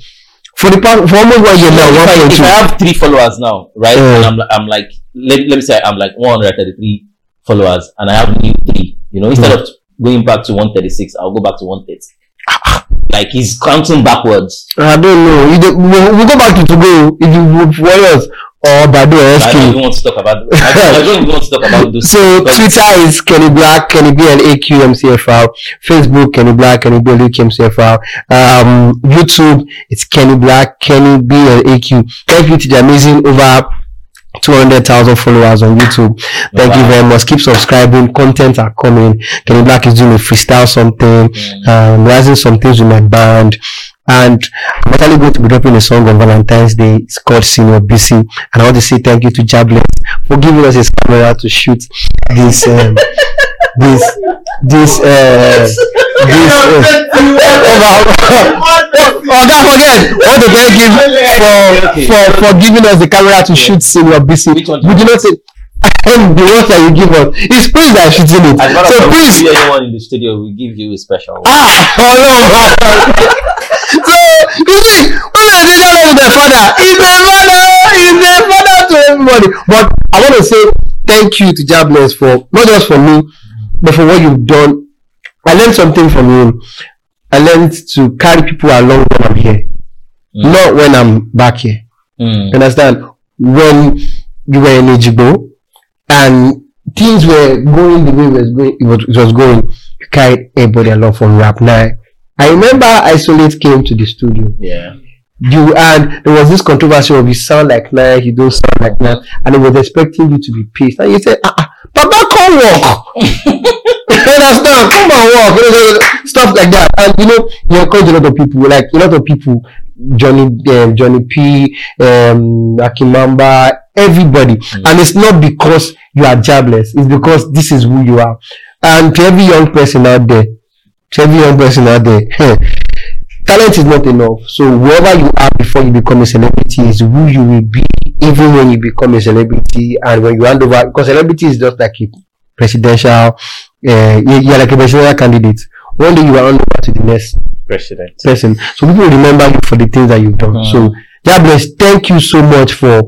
For the past, for almost one year now, if, I, if I have three followers now, right, Yeah. and I'm, I'm like, let, let me say I'm like 133 followers, and I have new three. You know, instead hmm. of going back to 136, I'll go back to 130. Ah, ah. Like he's counting backwards. I don't know. You don't, we, we go back to Togo if you Warriors or Badu or I don't even want to talk about. I don't, I don't even want to talk about those. So Twitter is Kenny Blaq, Kenny BLAQMCFR. Facebook, Kenny Blaq, Kenny BLAQMCFR. Um, YouTube, it's Kenny Blaq, Kenny BLAQ. Thank you to the amazing over 200,000 followers on YouTube. Thank you very much. Keep subscribing. Content are coming. Kenny Blaq is doing a freestyle something. Mm. Um, rising some things with my band. And I'm actually going to be dropping a song on Valentine's Day. It's called Senior BC. And I want to say thank you to Jablet for giving us his camera to shoot this, um, this, this, uh, this, uh, oh, don't forget. I want to thank him for, for, for giving us the camera to shoot Senior BC. We do not say, and the ones that you give us. It's Prince that is shooting it. So please, if anyone in the studio will give you a special one. Ah, Ọlọ́run. so you see when I say that is my father he's a father he's a father to everybody but I want to say thank you to Jabless for not just for me but for what you've done I learned something from you I learned to carry people along when I'm here Mm. not when I'm back here Mm. understand when you were in Ejigbo and things were going the way it was going it was, it was going. You carried everybody along from rap now I remember Isolate came to the studio. Yeah. you and there was this controversy of you sound like now you don't sound like now and they was expecting you to be pissed. And you said ah, ah Papa come you understand? Come and know, stuff like that. And you know you encourage a lot of people. Like a lot of people Johnny um, Johnny P um Akimamba everybody. And it's not because you are jobless it's because this is who you are. And to every young person out there to every young person out there talent is not enough. So whoever you are before you become a celebrity is who you will be even when you become a celebrity and when you hand over because celebrity is just like a presidential uh, you- you're like a presidential candidate. One day you are hand over to the next President. person. So people will remember you for the things that you've done. Mm. so God bless. Thank you so much for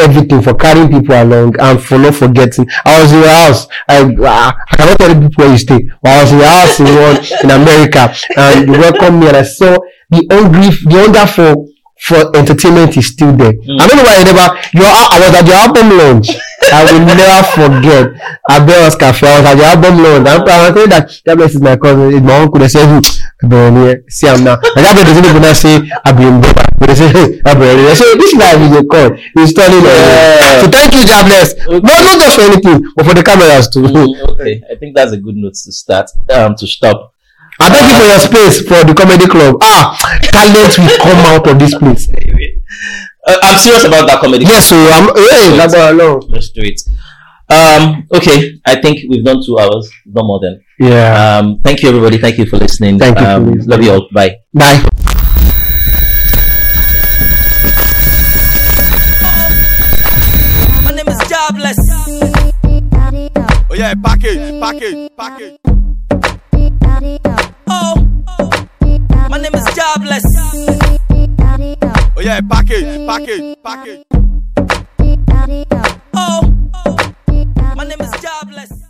everything for carrying people along and for not forgetting. I was in your house. I, I I cannot tell people where you stay but I was in your house in one in America. And you welcomed me and I saw the hungry the hunger for for entertainment is still there. I don't know why I never your I was at your album launch. I will never forget. Abel Cafe I was at your album launch. I'm, I'm telling you that that place is my cousin. It's my uncle they say hmm Abel see am now. And that doesn't even say Abel Mbeba but they say hey Abel they say this life is a call he's turning Yeah. so thank you God bless Okay. no not just for anything but for the cameras too Mm, okay, I think that's a good note to start. Um, to stop. I thank you for your space for the comedy club ah talent will come out of this place Uh, I'm serious about that comedy. yes so I'm hey lágbára náà. Let's do it. Um, okay, I think we've done two hours, no more than. Yeah. Um, thank you everybody. Thank you for listening. Thank you Um. Love you all. Bye. Bye. Jobless. Oh yeah, package, package, package. Oh, my name is Jobless. Oh yeah, package, package, package. Oh, my name is Jobless.